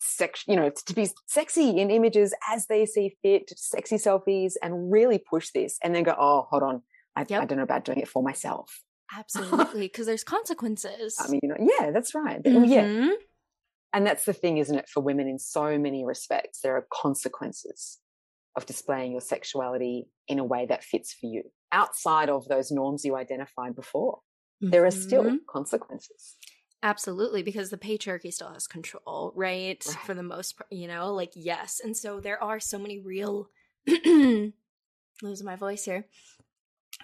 sex you know to be sexy in images as they see fit sexy selfies and really push this and then go oh hold on i, Yep. I don't know about doing it for myself Absolutely. Because there's consequences. i mean you know yeah that's right Oh, yeah and that's the thing isn't it for women in so many respects there are consequences of displaying your sexuality in a way that fits for you outside of those norms you identified before there are still Mhm. consequences Absolutely, because the patriarchy still has control, right? Right. For the most part, you know, like, yes. And so there are so many real, losing my voice here.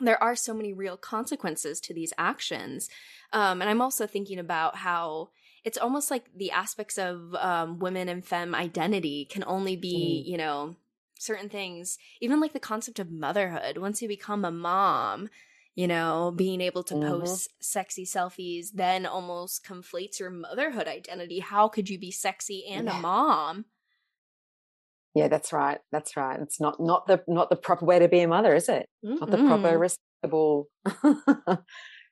There are so many real consequences to these actions. Um, and I'm also thinking about how it's almost like the aspects of um, women and femme identity can only be, Mm. you know, certain things, even like the concept of motherhood. Once you become a mom, you know, being able to Mhm. post sexy selfies then almost conflates your motherhood identity. How could you be sexy and a mom? Yeah, that's right. That's right. It's not not the not the proper way to be a mother, is it? Not the proper respectable.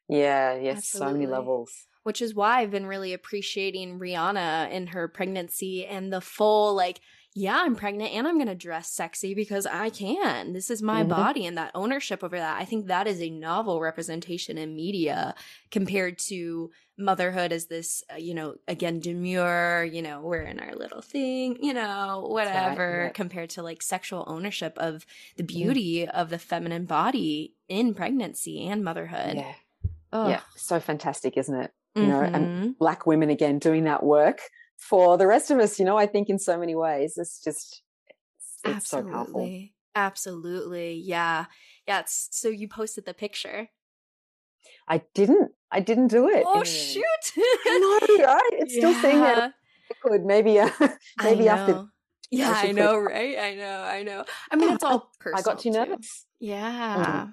yeah, yes, so many levels. Which is why I've been really appreciating Rihanna in her pregnancy and the full, like, yeah, I'm pregnant and I'm going to dress sexy because I can. This is my Mhm. body and that ownership over that. I think that is a novel representation in media compared to motherhood as this, uh, you know, again, demure, you know, we're in our little thing, you know, right, whatever, yeah. compared to like sexual ownership of the Mm. beauty of the feminine body in pregnancy and motherhood. Yeah, Ugh. yeah, so fantastic, isn't it? You know, and Mhm. black women again doing that work for the rest of us. You know, I think in so many ways, it's just it's, it's so powerful. Absolutely. Absolutely. Yeah. Yeah. It's, so you posted the picture. I didn't, I didn't do it. Oh, shoot. I know, right? It's still saying Yeah, I could maybe, uh, I maybe after know. Yeah, should I know, right? I know, I know. I mean, it's all personal. I got too too. nervous. Yeah.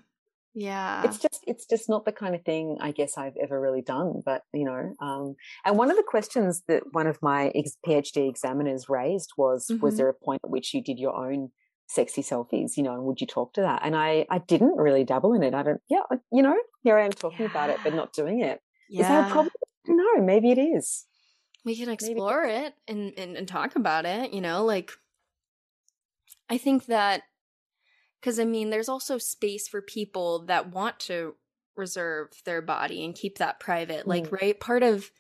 Yeah. it's just it's just not the kind of thing I guess I've ever really done. But you know, um, and one of the questions that one of my ex- PhD examiners raised was, was Mhm. there a point at which you did your own sexy selfies? You know, and would you talk to that? And I I didn't really dabble in it. I don't. Yeah, you know, here I am talking about it, but not doing it. Is yeah. is that a problem? No, maybe it is. we can explore it and, and and talk about it you know like i think that because i mean there's also space for people that want to reserve their body and keep that private like Mm. right? Part of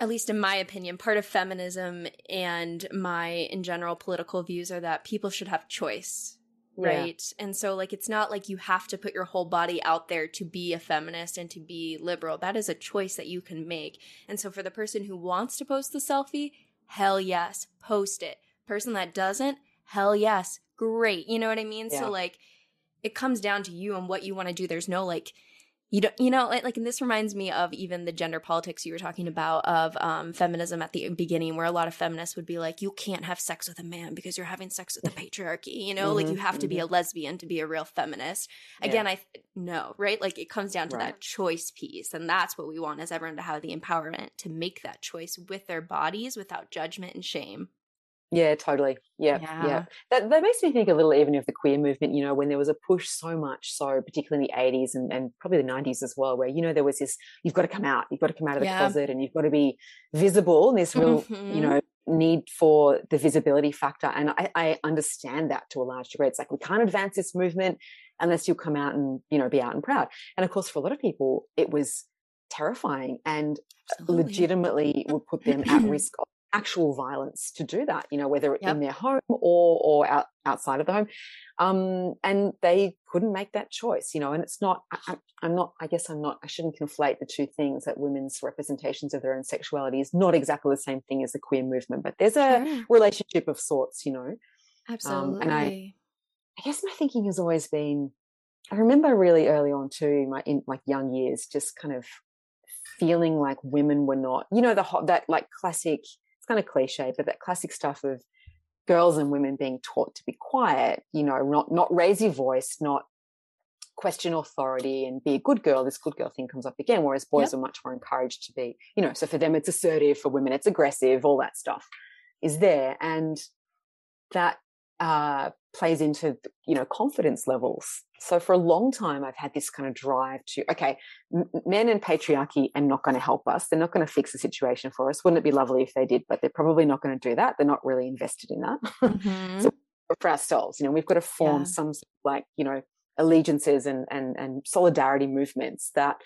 at least in my opinion part of feminism and my in general political views are that people should have choice Yeah. right? And so like it's not like you have to put your whole body out there to be a feminist and to be liberal. That is a choice that you can make. And so for the person who wants to post the selfie hell yes post it. Person that doesn't hell yes great you know what i mean Yeah. so like it comes down to you and what you want to do there's no like you don't you know like, and this reminds me of even the gender politics you were talking about of um, feminism at the beginning where a lot of feminists would be like you can't have sex with a man because you're having sex with the patriarchy you know mm-hmm, like you have mm-hmm. to be mm-hmm. a lesbian to be a real feminist yeah. again i no right like it comes down to right. that choice piece and that's what we want is everyone to have the empowerment to make that choice with their bodies without judgment and shame yeah, totally. Yeah, yeah, yeah. That that makes me think a little even of the queer movement. You know, when there was a push so much, so particularly in the eighties and, and probably the nineties as well, where you know there was this: you've got to come out, you've got to come out of the yeah. closet, and you've got to be visible. And this real, mm-hmm. you know, need for the visibility factor. And I, I understand that to a large degree. It's like we can't advance this movement unless you come out and you know be out and proud. And of course, for a lot of people, it was terrifying and Absolutely. legitimately would put them at risk of actual violence to do that, you know, whether yep. in their home or, or out, outside of the home. Um, and they couldn't make that choice, you know, and it's not, I, am not, I guess I'm not, I shouldn't conflate the two things that women's representations of their own sexuality is not exactly the same thing as the queer movement, but there's a sure. relationship of sorts, you know. Absolutely. Um, and I, I guess my thinking has always been, I remember really early on too, my, in like young years, just kind of feeling like women were not, you know, the hot, that like classic, it's kind of cliche, but that classic stuff of girls and women being taught to be quiet, you know, not not raise your voice, not question authority and be a good girl. This good girl thing comes up again, whereas boys yep. are much more encouraged to be, you know, so for them it's assertive, for women it's aggressive, all that stuff is there. And that uh, plays into you know confidence levels. So for a long time i've had this kind of drive to okay m- men and patriarchy are not going to help us. They're not going to fix the situation for us. Wouldn't it be lovely if they did? But they're probably not going to do that. They're not really invested in that. Mm-hmm. so for ourselves. You know we've got to form yeah. some like you know allegiances and and and solidarity movements that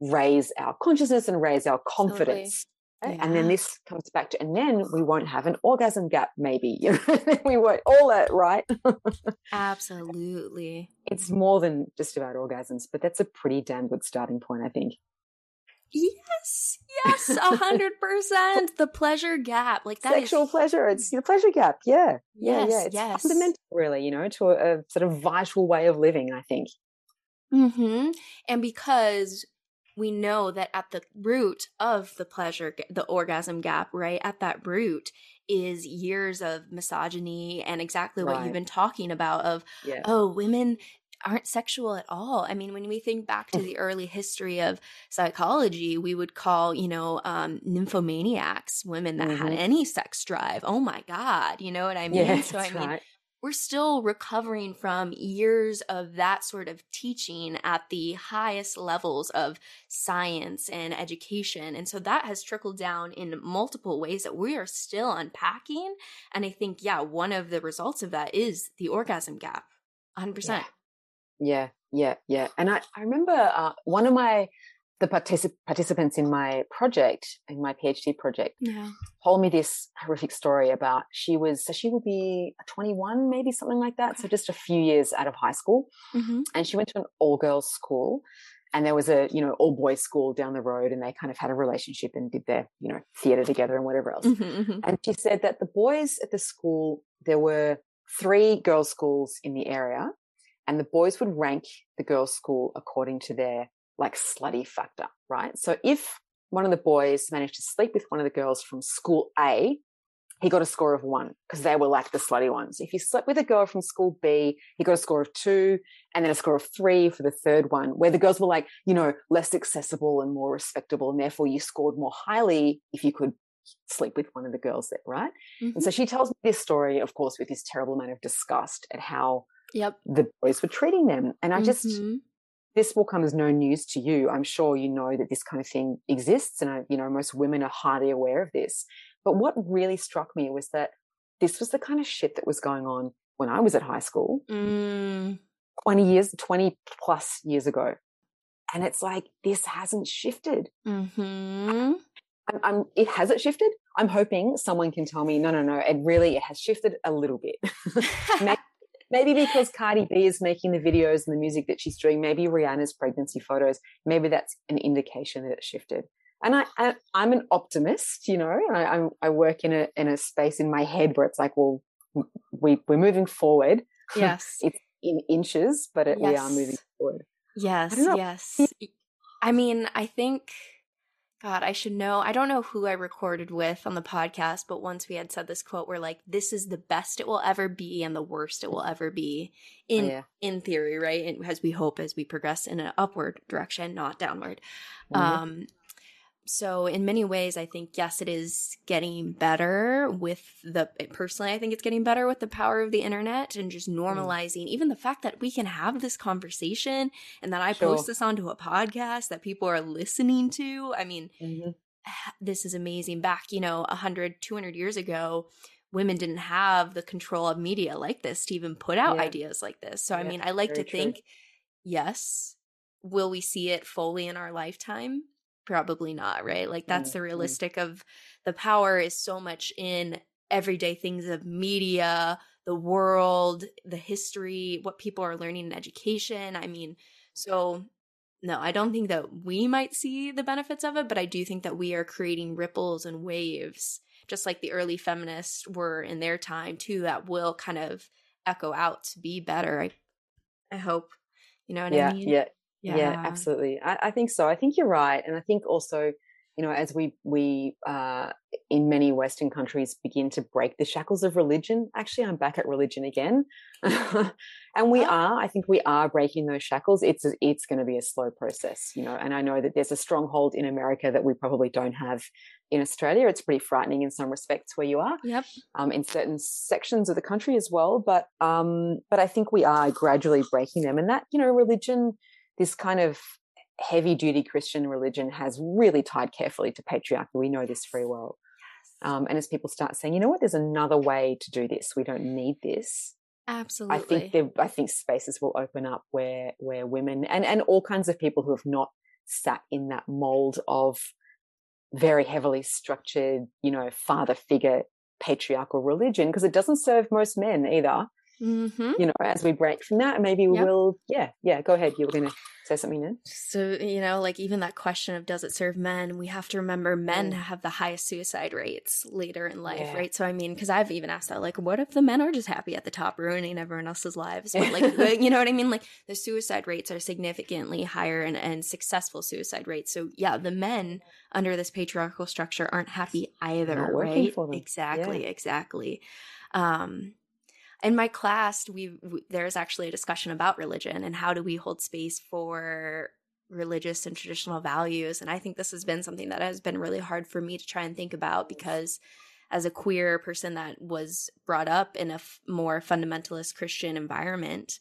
raise our consciousness and raise our confidence yeah. And then this comes back to, and then we won't have an orgasm gap, maybe. We won't all that, right? Absolutely. It's more than just about orgasms, but that's a pretty damn good starting point, I think. Yes, yes, a hundred percent. The pleasure gap, like that sexual is... pleasure. It's the pleasure gap. Yeah, yeah, yes, yeah. It's yes. fundamental, really. You know, to a, a sort of vital way of living. I think. Hmm. And because we know that at the root of the pleasure, the orgasm gap, right at that root is years of misogyny and exactly what you've been talking about of, yeah. oh, women aren't sexual at all. I mean, when we think back to the early history of psychology, we would call, you know, um, nymphomaniacs women that mm-hmm. had any sex drive. Oh my God. You know what I mean? Yeah, so, I mean, right we're still recovering from years of that sort of teaching at the highest levels of science and education. And so that has trickled down in multiple ways that we are still unpacking. And I think, yeah, one of the results of that is the orgasm gap. 100%. Yeah, yeah, yeah. yeah. And I, I remember uh, one of my the particip- participants in my project, in my PhD project, yeah. told me this horrific story about she was, so she would be 21, maybe something like that. Okay. So just a few years out of high school. Mm-hmm. And she went to an all girls school and there was a, you know, all boys school down the road and they kind of had a relationship and did their, you know, theater together and whatever else. Mm-hmm, mm-hmm. And she said that the boys at the school, there were three girls' schools in the area and the boys would rank the girls' school according to their like slutty factor, right? So if one of the boys managed to sleep with one of the girls from school A, he got a score of one because they were like the slutty ones. If he slept with a girl from school B, he got a score of two and then a score of three for the third one, where the girls were like, you know, less accessible and more respectable. And therefore you scored more highly if you could sleep with one of the girls there, right? Mm-hmm. And so she tells me this story, of course, with this terrible amount of disgust at how yep. the boys were treating them. And I just, mm-hmm this will come as no news to you. I'm sure you know that this kind of thing exists, and I, you know most women are highly aware of this. But what really struck me was that this was the kind of shit that was going on when I was at high school, mm. twenty years, twenty plus years ago, and it's like this hasn't shifted. Mm-hmm. I'm, I'm, it hasn't shifted. I'm hoping someone can tell me, no, no, no, it really it has shifted a little bit. maybe because Cardi B is making the videos and the music that she's doing, maybe Rihanna's pregnancy photos, maybe that's an indication that it shifted. And I, I am an optimist, you know. I, I, I work in a in a space in my head where it's like, well, we we're moving forward. Yes, it's in inches, but it, yes. we are moving forward. Yes, yes. I mean, I think God, I should know. I don't know who I recorded with on the podcast, but once we had said this quote, we're like, "This is the best it will ever be, and the worst it will ever be." In Oh, yeah. in theory, right? And as we hope as we progress in an upward direction, not downward. Mhm. Um, so in many ways, I think yes, it is getting better with the. Personally, I think it's getting better with the power of the internet and just Mm. normalizing even the fact that we can have this conversation and that I Sure. post this onto a podcast that people are listening to. I mean, Mhm. this is amazing. Back, you know, 100, 200 years ago, women didn't have the control of media like this to even put out Yeah. ideas like this. So, I mean, I like to true. think, yes, will we see it fully in our lifetime? Probably not, right? Like, that's Mm, the realistic of the power is so much in everyday things of media, the world, the history, what people are learning in education. I mean, so no, I don't think that we might see the benefits of it, but I do think that we are creating ripples and waves, just like the early feminists were in their time too, that will kind of echo out to be better. I, I hope. You know what yeah, I mean? yeah, yeah, absolutely. I, I think so. I think you're right, and I think also, you know, as we we uh, in many Western countries begin to break the shackles of religion. Actually, I'm back at religion again, and we Oh. are. I think we are breaking those shackles. It's it's going to be a slow process, you know. And I know that there's a stronghold in America that we probably don't have in Australia. It's pretty frightening in some respects where you are Yep. um, in certain sections of the country as well. But um, but I think we are gradually breaking them, and that you know, religion, this kind of heavy duty Christian religion, has really tied carefully to patriarchy. We know this very well. Um, and as people start saying, you know what, there's another way to do this. We don't need this. Absolutely. I think there, I think spaces will open up where where women and and all kinds of people who have not sat in that mold of very heavily structured, you know, father figure patriarchal religion because it doesn't serve most men either. Hmm You know, as we break from that, maybe we Yep. will. Yeah, yeah. Go ahead. You were going to say something then. So, you know, like even that question of does it serve men, we have to remember men Mm. have the highest suicide rates later in life, Yeah. right? So, I mean, because I've even asked that, like, what if the men are just happy at the top, ruining everyone else's lives? But, like, you know what I mean? Like, the suicide rates are significantly higher and, and successful suicide rates. So, yeah, the men under this patriarchal structure aren't happy either, right? Exactly, Yeah. exactly. Um, in my class we, we there's actually a discussion about religion and how do we hold space for religious and traditional values and i think this has been something that has been really hard for me to try and think about because as a queer person that was brought up in a f- more fundamentalist christian environment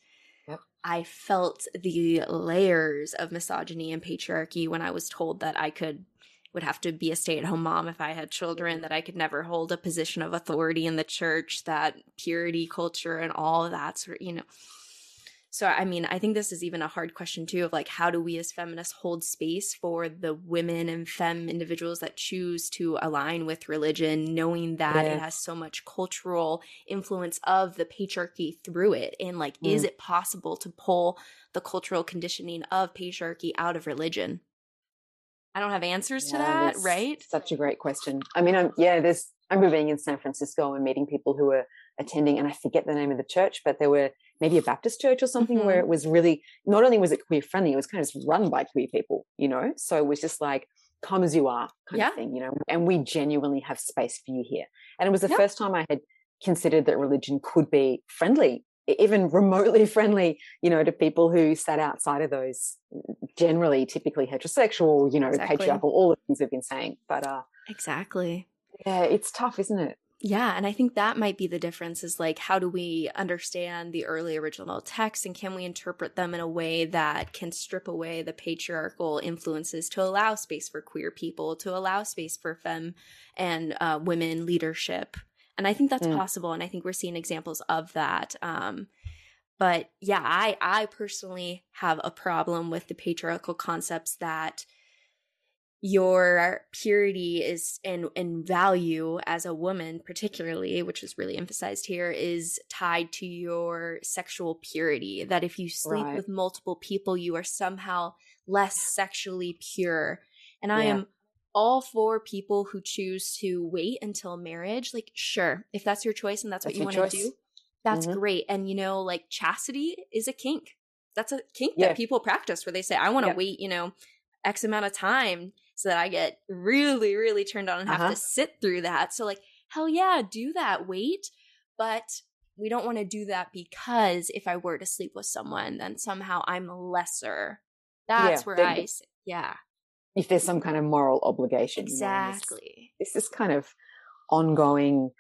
Yep. i felt the layers of misogyny and patriarchy when i was told that i could would have to be a stay-at-home mom if I had children, that I could never hold a position of authority in the church, that purity culture and all of that sort, of, you know. So I mean, I think this is even a hard question too of like how do we as feminists hold space for the women and femme individuals that choose to align with religion, knowing that Yeah. it has so much cultural influence of the patriarchy through it. And like, is Mm. it possible to pull the cultural conditioning of patriarchy out of religion? I don't have answers to Yeah, that, right? Such a great question. I mean, I'm, yeah, there's. I remember being in San Francisco and meeting people who were attending, and I forget the name of the church, but there were maybe a Baptist church or something Mhm. where it was really not only was it queer friendly, it was kind of run by queer people, you know. So it was just like come as you are kind Yeah. of thing, you know. And we genuinely have space for you here. And it was the Yeah. first time I had considered that religion could be friendly, even remotely friendly, you know, to people who sat outside of those generally typically heterosexual, you know, Exactly. patriarchal, all the things we've been saying. But uh Exactly. yeah, it's tough, isn't it? Yeah, and I think that might be the difference is like how do we understand the early original texts and can we interpret them in a way that can strip away the patriarchal influences to allow space for queer people, to allow space for femme and uh, women leadership. And I think that's Mm. possible and I think we're seeing examples of that. Um but yeah, I I personally have a problem with the patriarchal concepts that your purity is and and value as a woman particularly which is really emphasized here is tied to your sexual purity that if you sleep Right. with multiple people you are somehow less sexually pure and i am all for people who choose to wait until marriage like sure if that's your choice and that's, That's what you want to do that's Mhm. great and you know like chastity is a kink that's a kink Yeah. that people practice where they say i want to Yep. wait you know X amount of time so that I get really, really turned on and have Uh-huh. to sit through that. So, like, hell yeah, do that. Wait. But we don't want to do that because if I were to sleep with someone, then somehow I'm lesser. That's Yeah, where I, yeah, If there's some kind of moral obligation. you know, this- exactly. It's this kind of ongoing,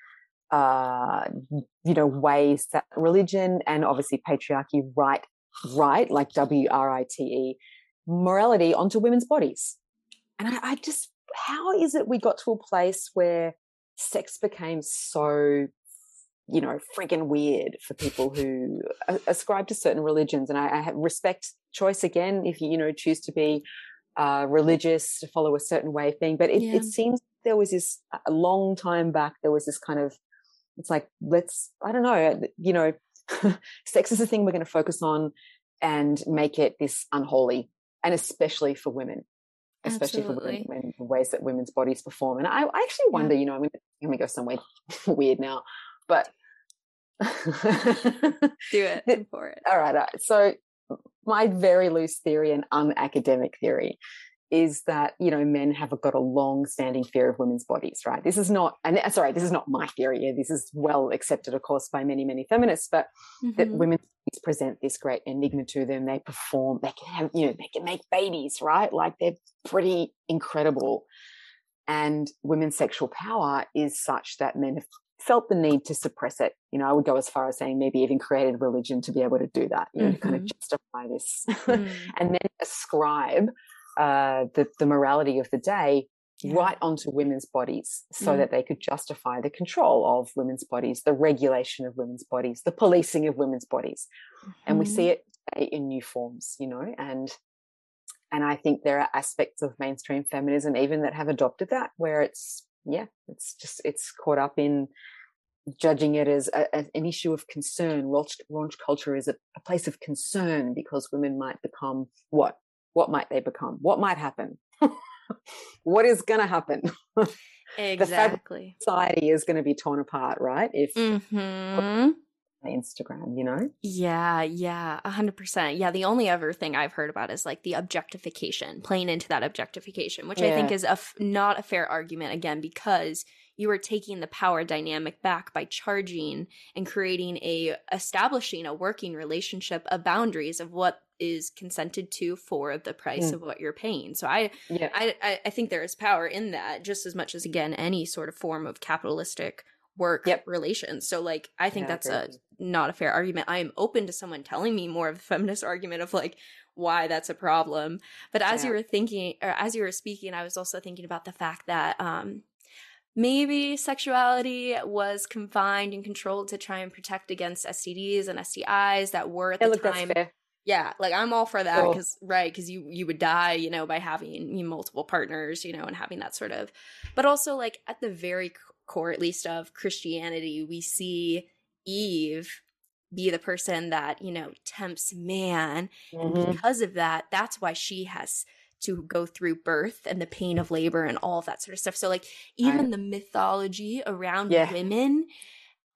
uh, you know, ways that religion and obviously patriarchy write, right, like W R I T E, morality onto women's bodies. And I, I just, how is it we got to a place where sex became so, you know, freaking weird for people who ascribe to certain religions? And I, I respect choice again if you, you know, choose to be uh, religious to follow a certain way of being. But it, Yeah. it seems there was this a long time back. There was this kind of it's like let's I don't know, you know, sex is the thing we're going to focus on and make it this unholy, and especially for women. Especially for women, the ways that women's bodies perform, and I, I actually wonder, you know, I'm going to go somewhere weird now, but Do it. For it. all right, all right. So my very loose theory and unacademic theory is that you know men have got a long-standing fear of women's bodies, right? This is not, and uh, sorry, this is not my theory. yeah, This is well accepted, of course, by many, many feminists. But that Mhm. women's bodies present this great enigma to them. They perform. They can have, you know, they can make babies, right? Like they're pretty incredible. And women's sexual power is such that men have felt the need to suppress it. You know, I would go as far as saying maybe even created religion to be able to do that, you know, to kind of Mhm. justify this Mm. and then ascribe uh, the, the morality of the day Yeah. right onto women's bodies so Mm. that they could justify the control of women's bodies, the regulation of women's bodies, the policing of women's bodies. And we see it in new forms, you know, and and I think there are aspects of mainstream feminism even that have adopted that where it's yeah, it's just it's caught up in judging it as a, a- an issue of concern. Raunch, raunch culture is a, a place of concern because women might become what? What might they become? What might happen? what is going to happen? Exactly. Society is going to be torn apart, right? If hmm on Instagram, you know, Yeah, yeah, a hundred percent. Yeah, the only other thing I've heard about is like the objectification, playing into that objectification, which I think is a f- not a fair argument again because you are taking the power dynamic back by charging and creating a establishing a working relationship of boundaries of what is consented to for the price Mm. of what you're paying. So I yeah, I, I I think there is power in that just as much as again any sort of form of capitalistic work Yep. relations. So like I think Yeah, that's agree a not a fair argument. I am open to someone telling me more of the feminist argument of like why that's a problem. But as you were thinking or as you were speaking, I was also thinking about the fact that um maybe sexuality was confined and controlled to try and protect against STDs and STIs that were at yeah the look, time yeah like i'm all for that because right because you you would die you know by having multiple partners you know and having that sort of but also like at the very core at least of christianity we see eve be the person that you know tempts man and Mhm. because of that that's why she has to go through birth and the pain of labor and all of that sort of stuff so like even the mythology around Yeah. women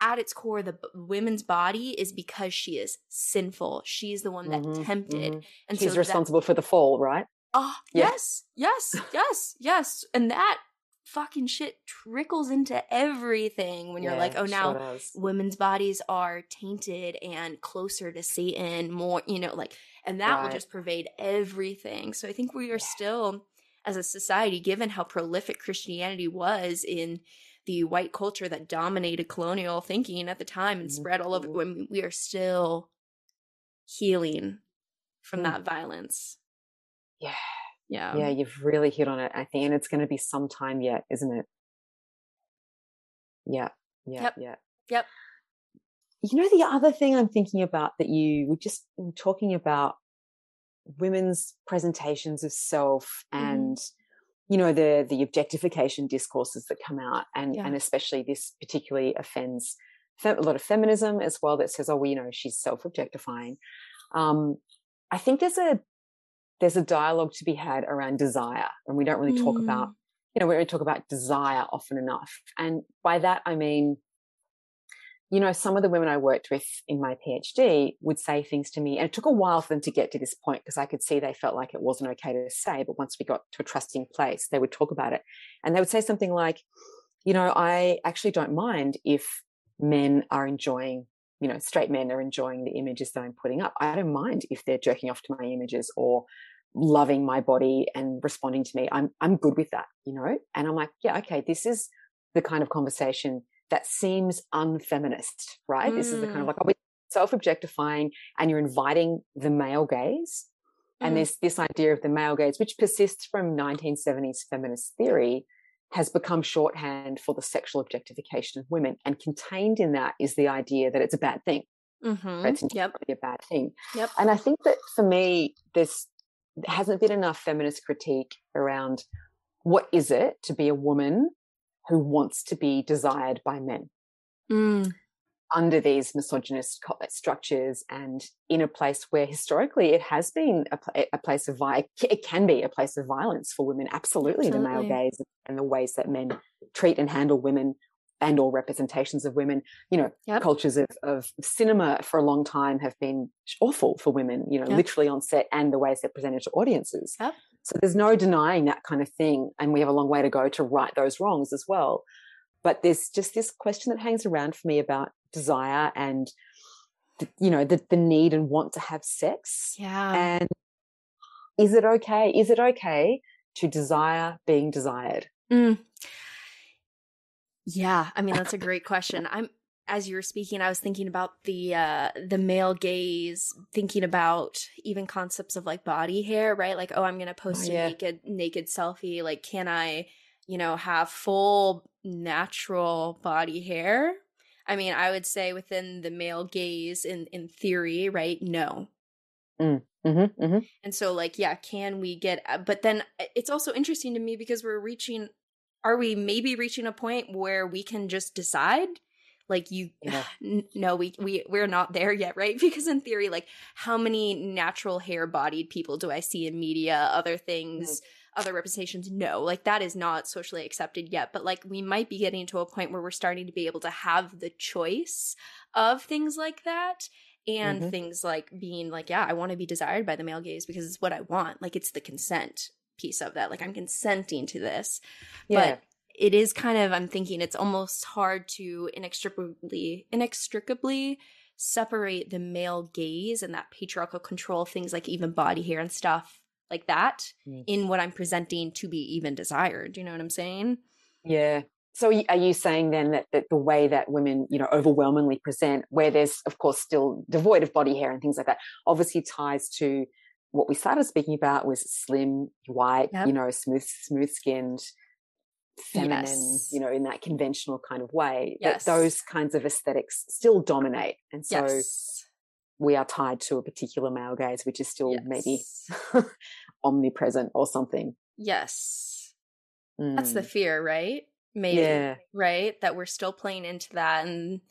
at its core the b- women's body is because she is sinful she's the one that Mhm, tempted mhm. and She's so that- responsible for the fall, right? oh Yeah. yes yes yes yes and that fucking shit trickles into everything when you're like oh now does. women's bodies are tainted and closer to Satan, more, you know, like, and that will just pervade everything. So I think we are still, as a society, given how prolific Christianity was in the white culture that dominated colonial thinking at the time and spread all over, Mhm. when we are still healing from Mm. that violence. Yeah. Yeah. Yeah, you've really hit on it, I think, and it's going to be some time yet, isn't it? Yeah, yeah, Yep. yeah. Yep. You know, the other thing I'm thinking about that you were just talking about women's presentations of self Mhm. and you know the the objectification discourses that come out and Yeah. and especially this particularly offends a lot of feminism as well that says oh well you know she's self-objectifying um i think there's a there's a dialogue to be had around desire and we don't really talk about Mm. you know we don't really talk about desire often enough and by that i mean you know, some of the women I worked with in my PhD would say things to me, and it took a while for them to get to this point because I could see they felt like it wasn't okay to say. But once we got to a trusting place, they would talk about it. And they would say something like, you know, I actually don't mind if men are enjoying, you know, straight men are enjoying the images that I'm putting up. I don't mind if they're jerking off to my images or loving my body and responding to me. I'm I'm good with that, you know? And I'm like, yeah, okay, this is the kind of conversation that seems unfeminist, right? Mm. This is the kind of mm. like, oh, self objectifying and you're inviting the male gaze. Mm. And there's this idea of the male gaze, which persists from 1970s feminist theory, has become shorthand for the sexual objectification of women. And contained in that is the idea that it's a bad thing. Mm-hmm. It's yep. a bad thing. Yep. And I think that for me, there's hasn't been enough feminist critique around what is it to be a woman who wants to be desired by men mm. Under these misogynist uh, structures and in a place where historically it has been a, a place of violence. It can be a place of violence for women. Absolutely, Absolutely, the male gaze and the ways that men treat and handle women and or representations of women you know yep. cultures of, of cinema for a long time have been awful for women you know yep. literally on set and the ways they're presented to audiences yep. So there's no denying that kind of thing. And we have a long way to go to right those wrongs as well. But there's just this question that hangs around for me about desire and, the, you know, the, the need and want to have sex. Yeah. And is it okay? Is it okay to desire being desired? Mm. Yeah, I mean that's a great question. I'm as you were speaking, I was thinking about the uh the male gaze, thinking about even concepts of like body hair, right? Like, oh, I'm gonna post oh, yeah. a naked naked selfie. Like, can I, you know, have full natural body hair? I mean, I would say within the male gaze, in in theory, right? No. Mm. Mm-hmm, mm-hmm. And so, like, yeah, can we get? Uh, but then uh, it's also interesting to me because we're reaching. Are we maybe reaching a point where we can just decide like you yeah. no we we we're not there yet right because in theory like how many natural hair bodied people do i see in media other things mm-hmm. Other representations no like that is not socially accepted yet but like we might be getting to a point where we're starting to be able to have the choice of things like that and mm-hmm. things like being like yeah i want to be desired by the male gaze because it's what i want like it's the consent piece of that like i'm consenting to this yeah. but it is kind of i'm thinking it's almost hard to inextricably inextricably separate the male gaze and that patriarchal control things like even body hair and stuff like that mm. in what i'm presenting to be even desired do you know what i'm saying yeah so are you saying then that, that the way that women you know overwhelmingly present where there's of course still devoid of body hair and things like that obviously ties to what we started speaking about was slim white yep. you know smooth smooth skinned feminine, yes. you know, in that conventional kind of way. Yes. That those kinds of aesthetics still dominate. And so yes. We are tied to a particular male gaze, which is still yes. maybe omnipresent or something. Yes. Mm. That's the mm. fear, right? Maybe. Yeah. Right? That we're still playing into that and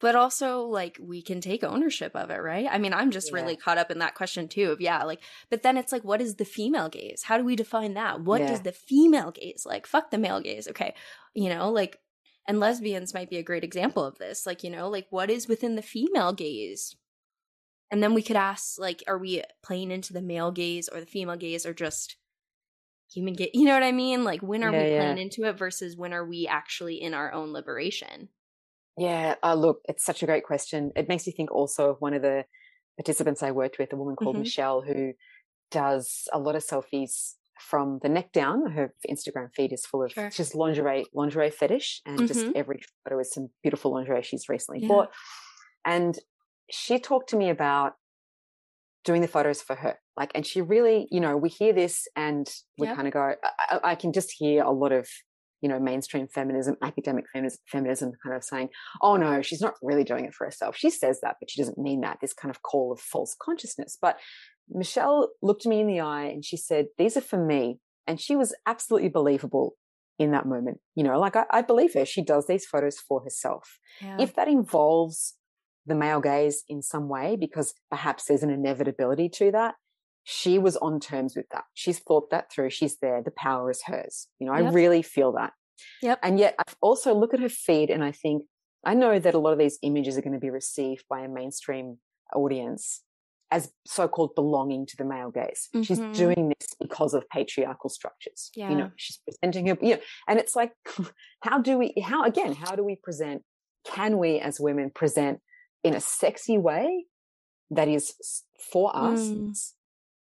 but also like we can take ownership of it, right? I mean, I'm just yeah. really caught up in that question too of yeah, like but then it's like what is the female gaze? How do we define that? What yeah. is the female gaze like? Fuck the male gaze. Okay. You know, like and lesbians might be a great example of this. Like, you know, like what is within the female gaze? And then we could ask like are we playing into the male gaze or the female gaze or just human gaze? You know what I mean? Like when are yeah, we playing into it versus when are we actually in our own liberation? Yeah, uh, look, it's such a great question. It makes me think also of one of the participants I worked with, a woman called mm-hmm. Michelle, who does a lot of selfies from the neck down. Her Instagram feed is full of sure. just lingerie, lingerie fetish, and mm-hmm. just every photo is some beautiful lingerie she's recently yeah. bought. And she talked to me about doing the photos for her. Like, and she really, you know, we hear this and we yep. kind of go, I, I, can just hear a lot of you know, mainstream feminism, academic feminism kind of saying, oh no, she's not really doing it for herself. She says that, but she doesn't mean that, this kind of call of false consciousness. But Michelle looked me in the eye and she said, these are for me. And she was absolutely believable in that moment. You know, like I, I believe her. She does these photos for herself. Yeah. If that involves the male gaze in some way, because perhaps there's an inevitability to that, she was on terms with that. She's thought that through. She's there. The power is hers. You know, yep. I really feel that. Yep. And yet I also look at her feed and I think I know that a lot of these images are going to be received by a mainstream audience as so-called belonging to the male gaze. Mm-hmm. She's doing this because of patriarchal structures. Yeah. You know, she's presenting her, you know, and it's like, how do we, how, again, how do we present, can we as women present in a sexy way that is for us, mm.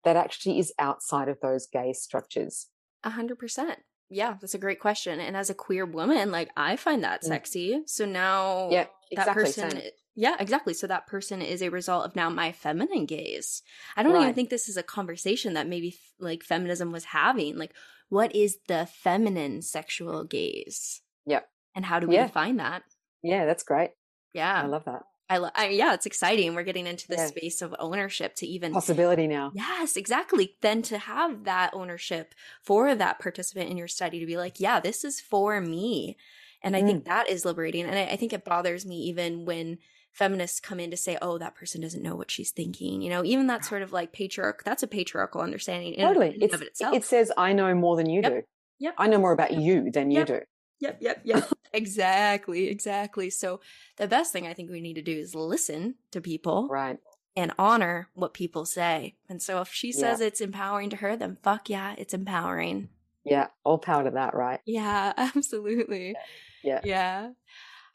that actually is outside of those gaze structures? A hundred percent. Yeah, that's a great question. And as a queer woman, like I find that mm. sexy. So now yeah, exactly, that person, same. yeah, exactly. So that person is a result of now my feminine gaze. I don't right. even think this is a conversation that maybe like feminism was having. Like, what is the feminine sexual gaze? Yeah. And how do we yeah. define that? Yeah, that's great. Yeah. I love that. I, lo- I, yeah, it's exciting. We're getting into the yeah. space of ownership to even possibility now. Yes, exactly. Then to have that ownership for that participant in your study to be like, yeah, this is for me. And I mm. think that is liberating. And I, I think it bothers me even when feminists come in to say, oh, that person doesn't know what she's thinking. You know, even that sort of like patriarch, that's a patriarchal understanding totally. In, in of it itself. It says, I know more than you yep. do. Yep. I know more about you than yep. you do. Yep, yep, yep. exactly, exactly. So the best thing I think we need to do is listen to people. Right. And honor what people say. And so if she says yeah. it's empowering to her, then fuck yeah, it's empowering. Yeah, all power to that, right? Yeah, absolutely. Yeah. Yeah.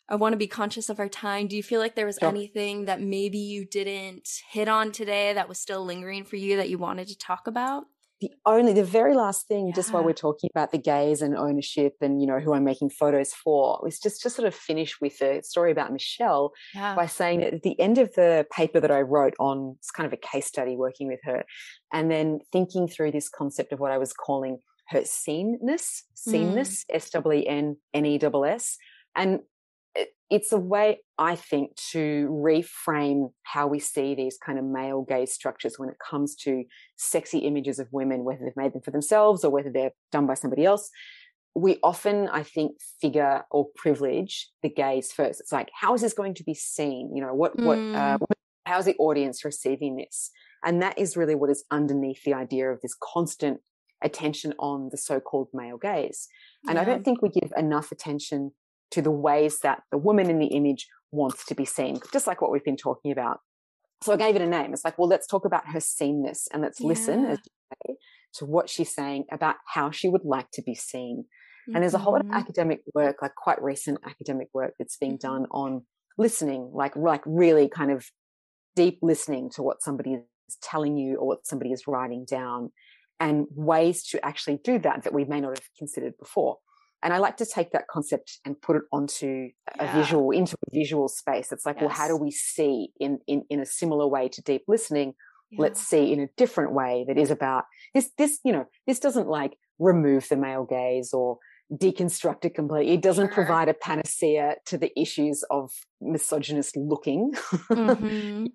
I want to be conscious of our time. Do you feel like there was sure. anything that maybe you didn't hit on today that was still lingering for you that you wanted to talk about? The only the very last thing yeah. just while we're talking about the gaze and ownership and you know who i'm making photos for was just to sort of finish with a story about michelle yeah. by saying that at the end of the paper that i wrote on it's kind of a case study working with her and then thinking through this concept of what i was calling her seenness seenness mm. and it's a way, I think, to reframe how we see these kind of male gaze structures when it comes to sexy images of women, whether they've made them for themselves or whether they're done by somebody else. We often, I think, figure or privilege the gaze first. It's like, how is this going to be seen? You know, what, mm. what, uh, how's the audience receiving this? And that is really what is underneath the idea of this constant attention on the so-called male gaze. And yeah. I don't think we give enough attention to the ways that the woman in the image wants to be seen, just like what we've been talking about. So I gave it a name. It's like, well, let's talk about her seenness and let's yeah. listen say, to what she's saying about how she would like to be seen. Mm-hmm. And there's a whole lot of mm-hmm. academic work, like quite recent academic work that's being mm-hmm. done on listening, like like really kind of deep listening to what somebody is telling you or what somebody is writing down and ways to actually do that that we may not have considered before. And I like to take that concept and put it onto a visual, into a visual space. It's like, yes. well, how do we see in, in, in a similar way to deep listening? Yeah. Let's see in a different way that is about this, this, you know, this doesn't like remove the male gaze or deconstruct it completely. It doesn't sure. provide a panacea to the issues of misogynist looking. Mm-hmm.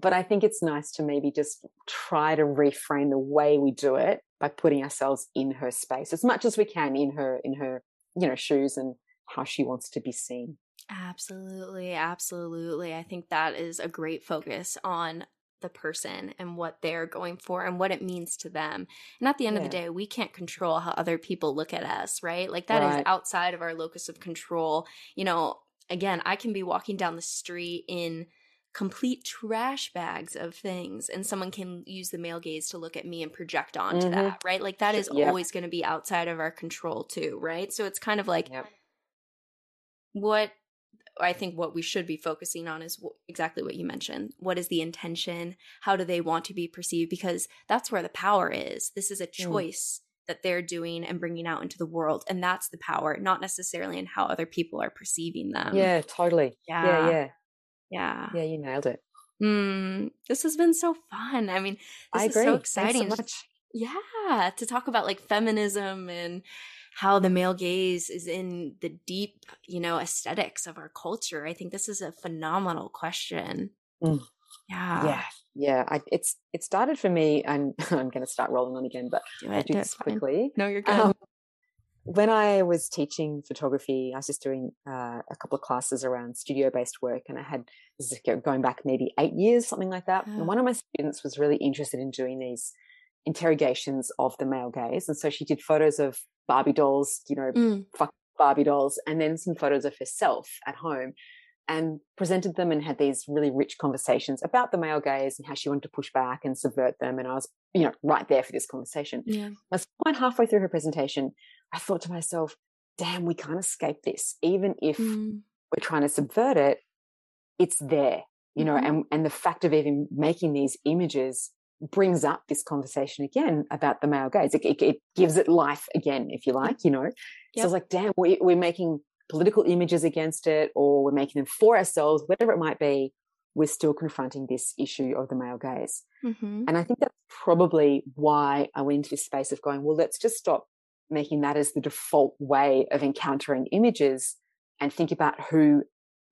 But I think it's nice to maybe just try to reframe the way we do it by putting ourselves in her space as much as we can in her in her you know shoes and how she wants to be seen absolutely absolutely i think that is a great focus on the person and what they're going for and what it means to them. And at the end yeah. of the day, we can't control how other people look at us, right? Like that right. is outside of our locus of control. You know, again, I can be walking down the street in complete trash bags of things and someone can use the male gaze to look at me and project onto mm-hmm. that right like that is yeah. always going to be outside of our control too right so it's kind of like yep. what i think what we should be focusing on is exactly what you mentioned what is the intention how do they want to be perceived because that's where the power is this is a mm. choice mm. that they're doing and bringing out into the world and that's the power not necessarily in how other people are perceiving them yeah totally yeah yeah, yeah. Yeah. Yeah, you nailed it. Mm, this has been so fun. I mean, this I is so exciting. So yeah, to talk about like feminism and how the male gaze is in the deep, you know, aesthetics of our culture. I think this is a phenomenal question. Mm. Yeah. Yeah. Yeah. I, it's it started for me, and I'm going to start rolling on again, but do I'll do this quickly. No, you're good. Um, when I was teaching photography, I was just doing uh, a couple of classes around studio based work, and I had this is going back maybe eight years, something like that. And one of my students was really interested in doing these interrogations of the male gaze, and so she did photos of Barbie dolls, you know, mm. fucking Barbie dolls and then some photos of herself at home and presented them and had these really rich conversations about the male gaze and how she wanted to push back and subvert them. And I was, you know, right there for this conversation. Yeah. I was quite halfway through her presentation. I thought to myself, damn, we can't escape this. Even if Mm. we're trying to subvert it, it's there, you know, Mhm. and, and the fact of even making these images brings up this conversation again about the male gaze. It, it, it gives it life again, if you like, you know. So I was like, damn, we, we're making political images against it or we're making them for ourselves, whatever it might be, we're still confronting this issue of the male gaze. Mhm. And I think that's probably why I went into this space of going, well, let's just stop making that as the default way of encountering images and think about who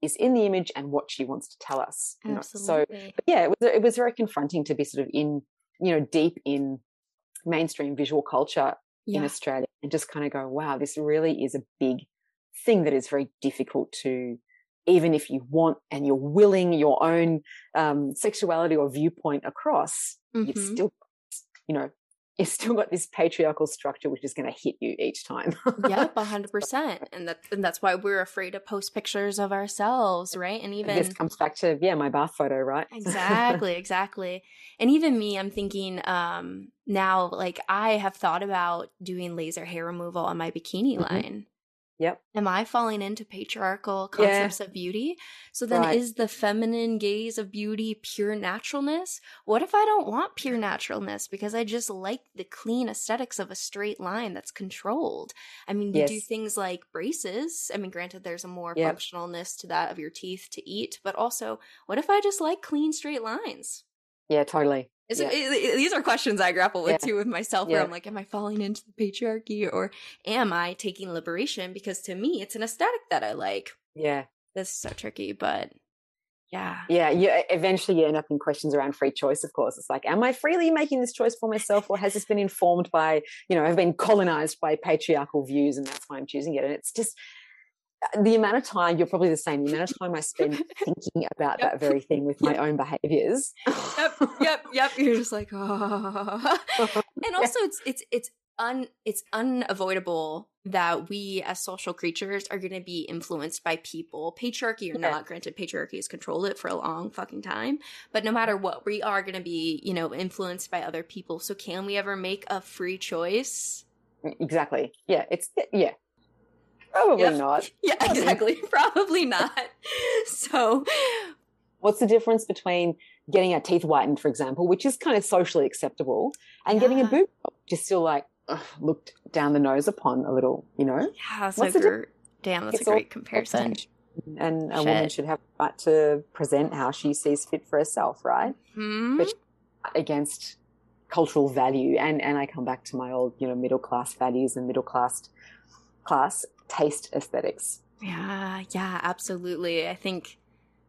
is in the image and what she wants to tell us. you know. So but yeah, it was it was very confronting to be sort of in, you know, deep in mainstream visual culture in. Australia and just kind of go, wow, this really is a big thing that is very difficult to, even if you want and you're willing your own um, sexuality or viewpoint across, you've Mhm. still, you know, you've still got this patriarchal structure which is going to hit you each time. Yep, a hundred percent, and that and that's why we're afraid to post pictures of ourselves, right? And even this comes back to yeah, my bath photo, right? exactly exactly and even me i'm thinking um now like i have thought about doing laser hair removal on my bikini Mhm. line yep. am i falling into patriarchal Yeah. concepts of beauty so then Right. is the feminine gaze of beauty pure naturalness what if i don't want pure naturalness because i just like the clean aesthetics of a straight line that's controlled i mean you do things like braces i mean granted there's a more Yep. functionalness to that of your teeth to eat but also what if i just like clean straight lines Yeah, totally. Yeah. it, these are questions I grapple with Yeah. too with myself, where I'm like, am I falling into the patriarchy or am I taking liberation? Because to me, it's an aesthetic that I like. Yeah. This is so tricky, but yeah. Yeah, you eventually you end up in questions around free choice, of course. It's like, am I freely making this choice for myself, or has this been informed by, you know, I've been colonized by patriarchal views and that's why I'm choosing it? And it's just Uh, the amount of time, you're probably the same, the amount of time I spend thinking about Yep. that very thing with my own behaviors. Yep, yep, yep. You're just like, oh. and also it's it's it's un it's unavoidable that we as social creatures are going to be influenced by people patriarchy or Yeah. not granted patriarchy has controlled it for a long fucking time but no matter what we are going to be you know influenced by other people so can we ever make a free choice exactly. Yeah, it's, yeah. Probably Yep. not. yeah Probably. exactly probably not so What's the difference between getting our teeth whitened, for example, which is kind of socially acceptable, and getting a boob job, is still like ugh, looked down the nose upon a little, you know? yeah that's What's a the gr- damn that's It's a great comparison And a woman should have the right to present how she sees fit for herself, right? hmm? But Against cultural value. And and I come back to my old, you know, middle class values and middle class class taste aesthetics. Yeah, yeah, absolutely. I think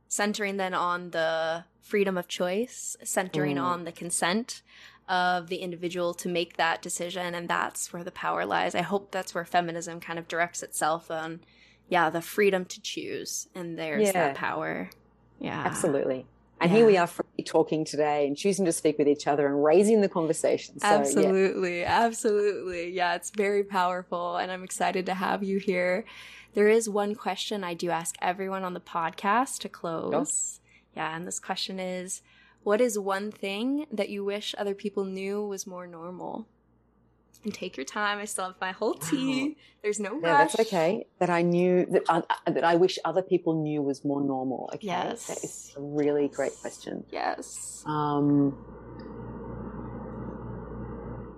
centering then on the freedom of choice, centering Mm. on the consent of the individual to make that decision, and that's where the power lies. I hope that's where feminism kind of directs itself on, yeah, the freedom to choose, and there's Yeah. that power. Yeah, Absolutely. And here we are talking today and choosing to speak with each other and raising the conversation. So, yeah. absolutely, absolutely. Yeah, it's very powerful, and I'm excited to have you here. There is one question I do ask everyone on the podcast to close. Yeah, and this question is What is one thing that you wish other people knew was more normal? And take your time. I still have my whole tea. There's no rush. Yeah, that's okay. That I knew that uh, that I wish other people knew was more normal. Okay, that is Yes. a really great question. Yes. Um,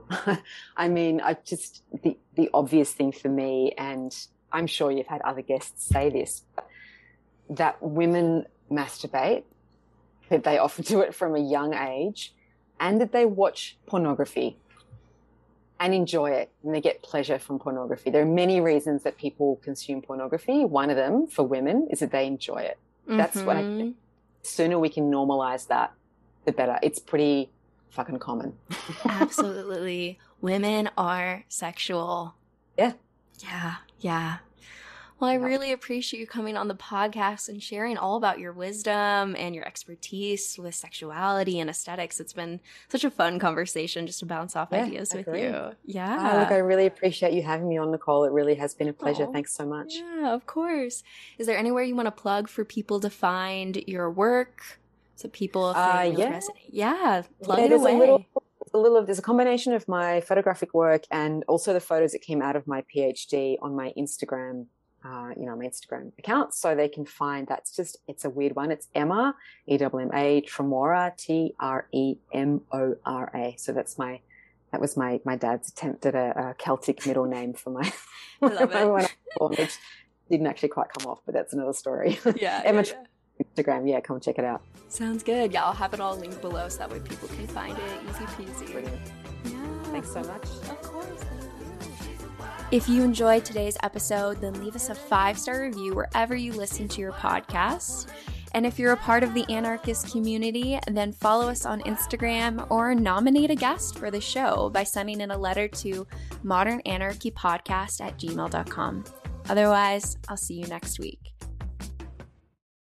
I mean, I just the the obvious thing for me, and I'm sure you've had other guests say this, but that women masturbate, that they often do it from a young age, and that they watch pornography and enjoy it, and they get pleasure from pornography. There are many reasons that people consume pornography. One of them for women is that they enjoy it. That's what I Mhm. think. The sooner we can normalize that, the better. It's pretty fucking common. Absolutely. Women are sexual. Yeah. Yeah. Yeah. Well, I really appreciate you coming on the podcast and sharing all about your wisdom and your expertise with sexuality and aesthetics. It's been such a fun conversation just to bounce off Yeah, ideas with you. Yeah. Oh, look, I really appreciate you having me on, Nicole. It really has been a pleasure. Aw. Thanks so much. Yeah, of course. Is there anywhere you want to plug for people to find your work? So people if Uh, yeah. resonate. Yeah, plug Yeah, it away. a little, a little of there's a combination of my photographic work and also the photos that came out of my PhD on my Instagram, uh, you know, my Instagram account. So they can find that's just it's a weird one. It's Emma E W M A Tremora T R E M O R A. So that's my that was my my dad's attempt at a, a Celtic middle name for my I love it. when I was born, which didn't actually quite come off, but that's another story. yeah, Emma yeah, yeah. Instagram, yeah, come check it out. Sounds good. Yeah, I'll have it all linked below so that way people can find it. Easy peasy. Brilliant. Yeah. Thanks so much. Of course. If you enjoyed today's episode, then leave us a five star review wherever you listen to your podcast. And if you're a part of the anarchist community, then follow us on Instagram or nominate a guest for the show by sending in a letter to modernanarchypodcast at gmail.com. Otherwise, I'll see you next week.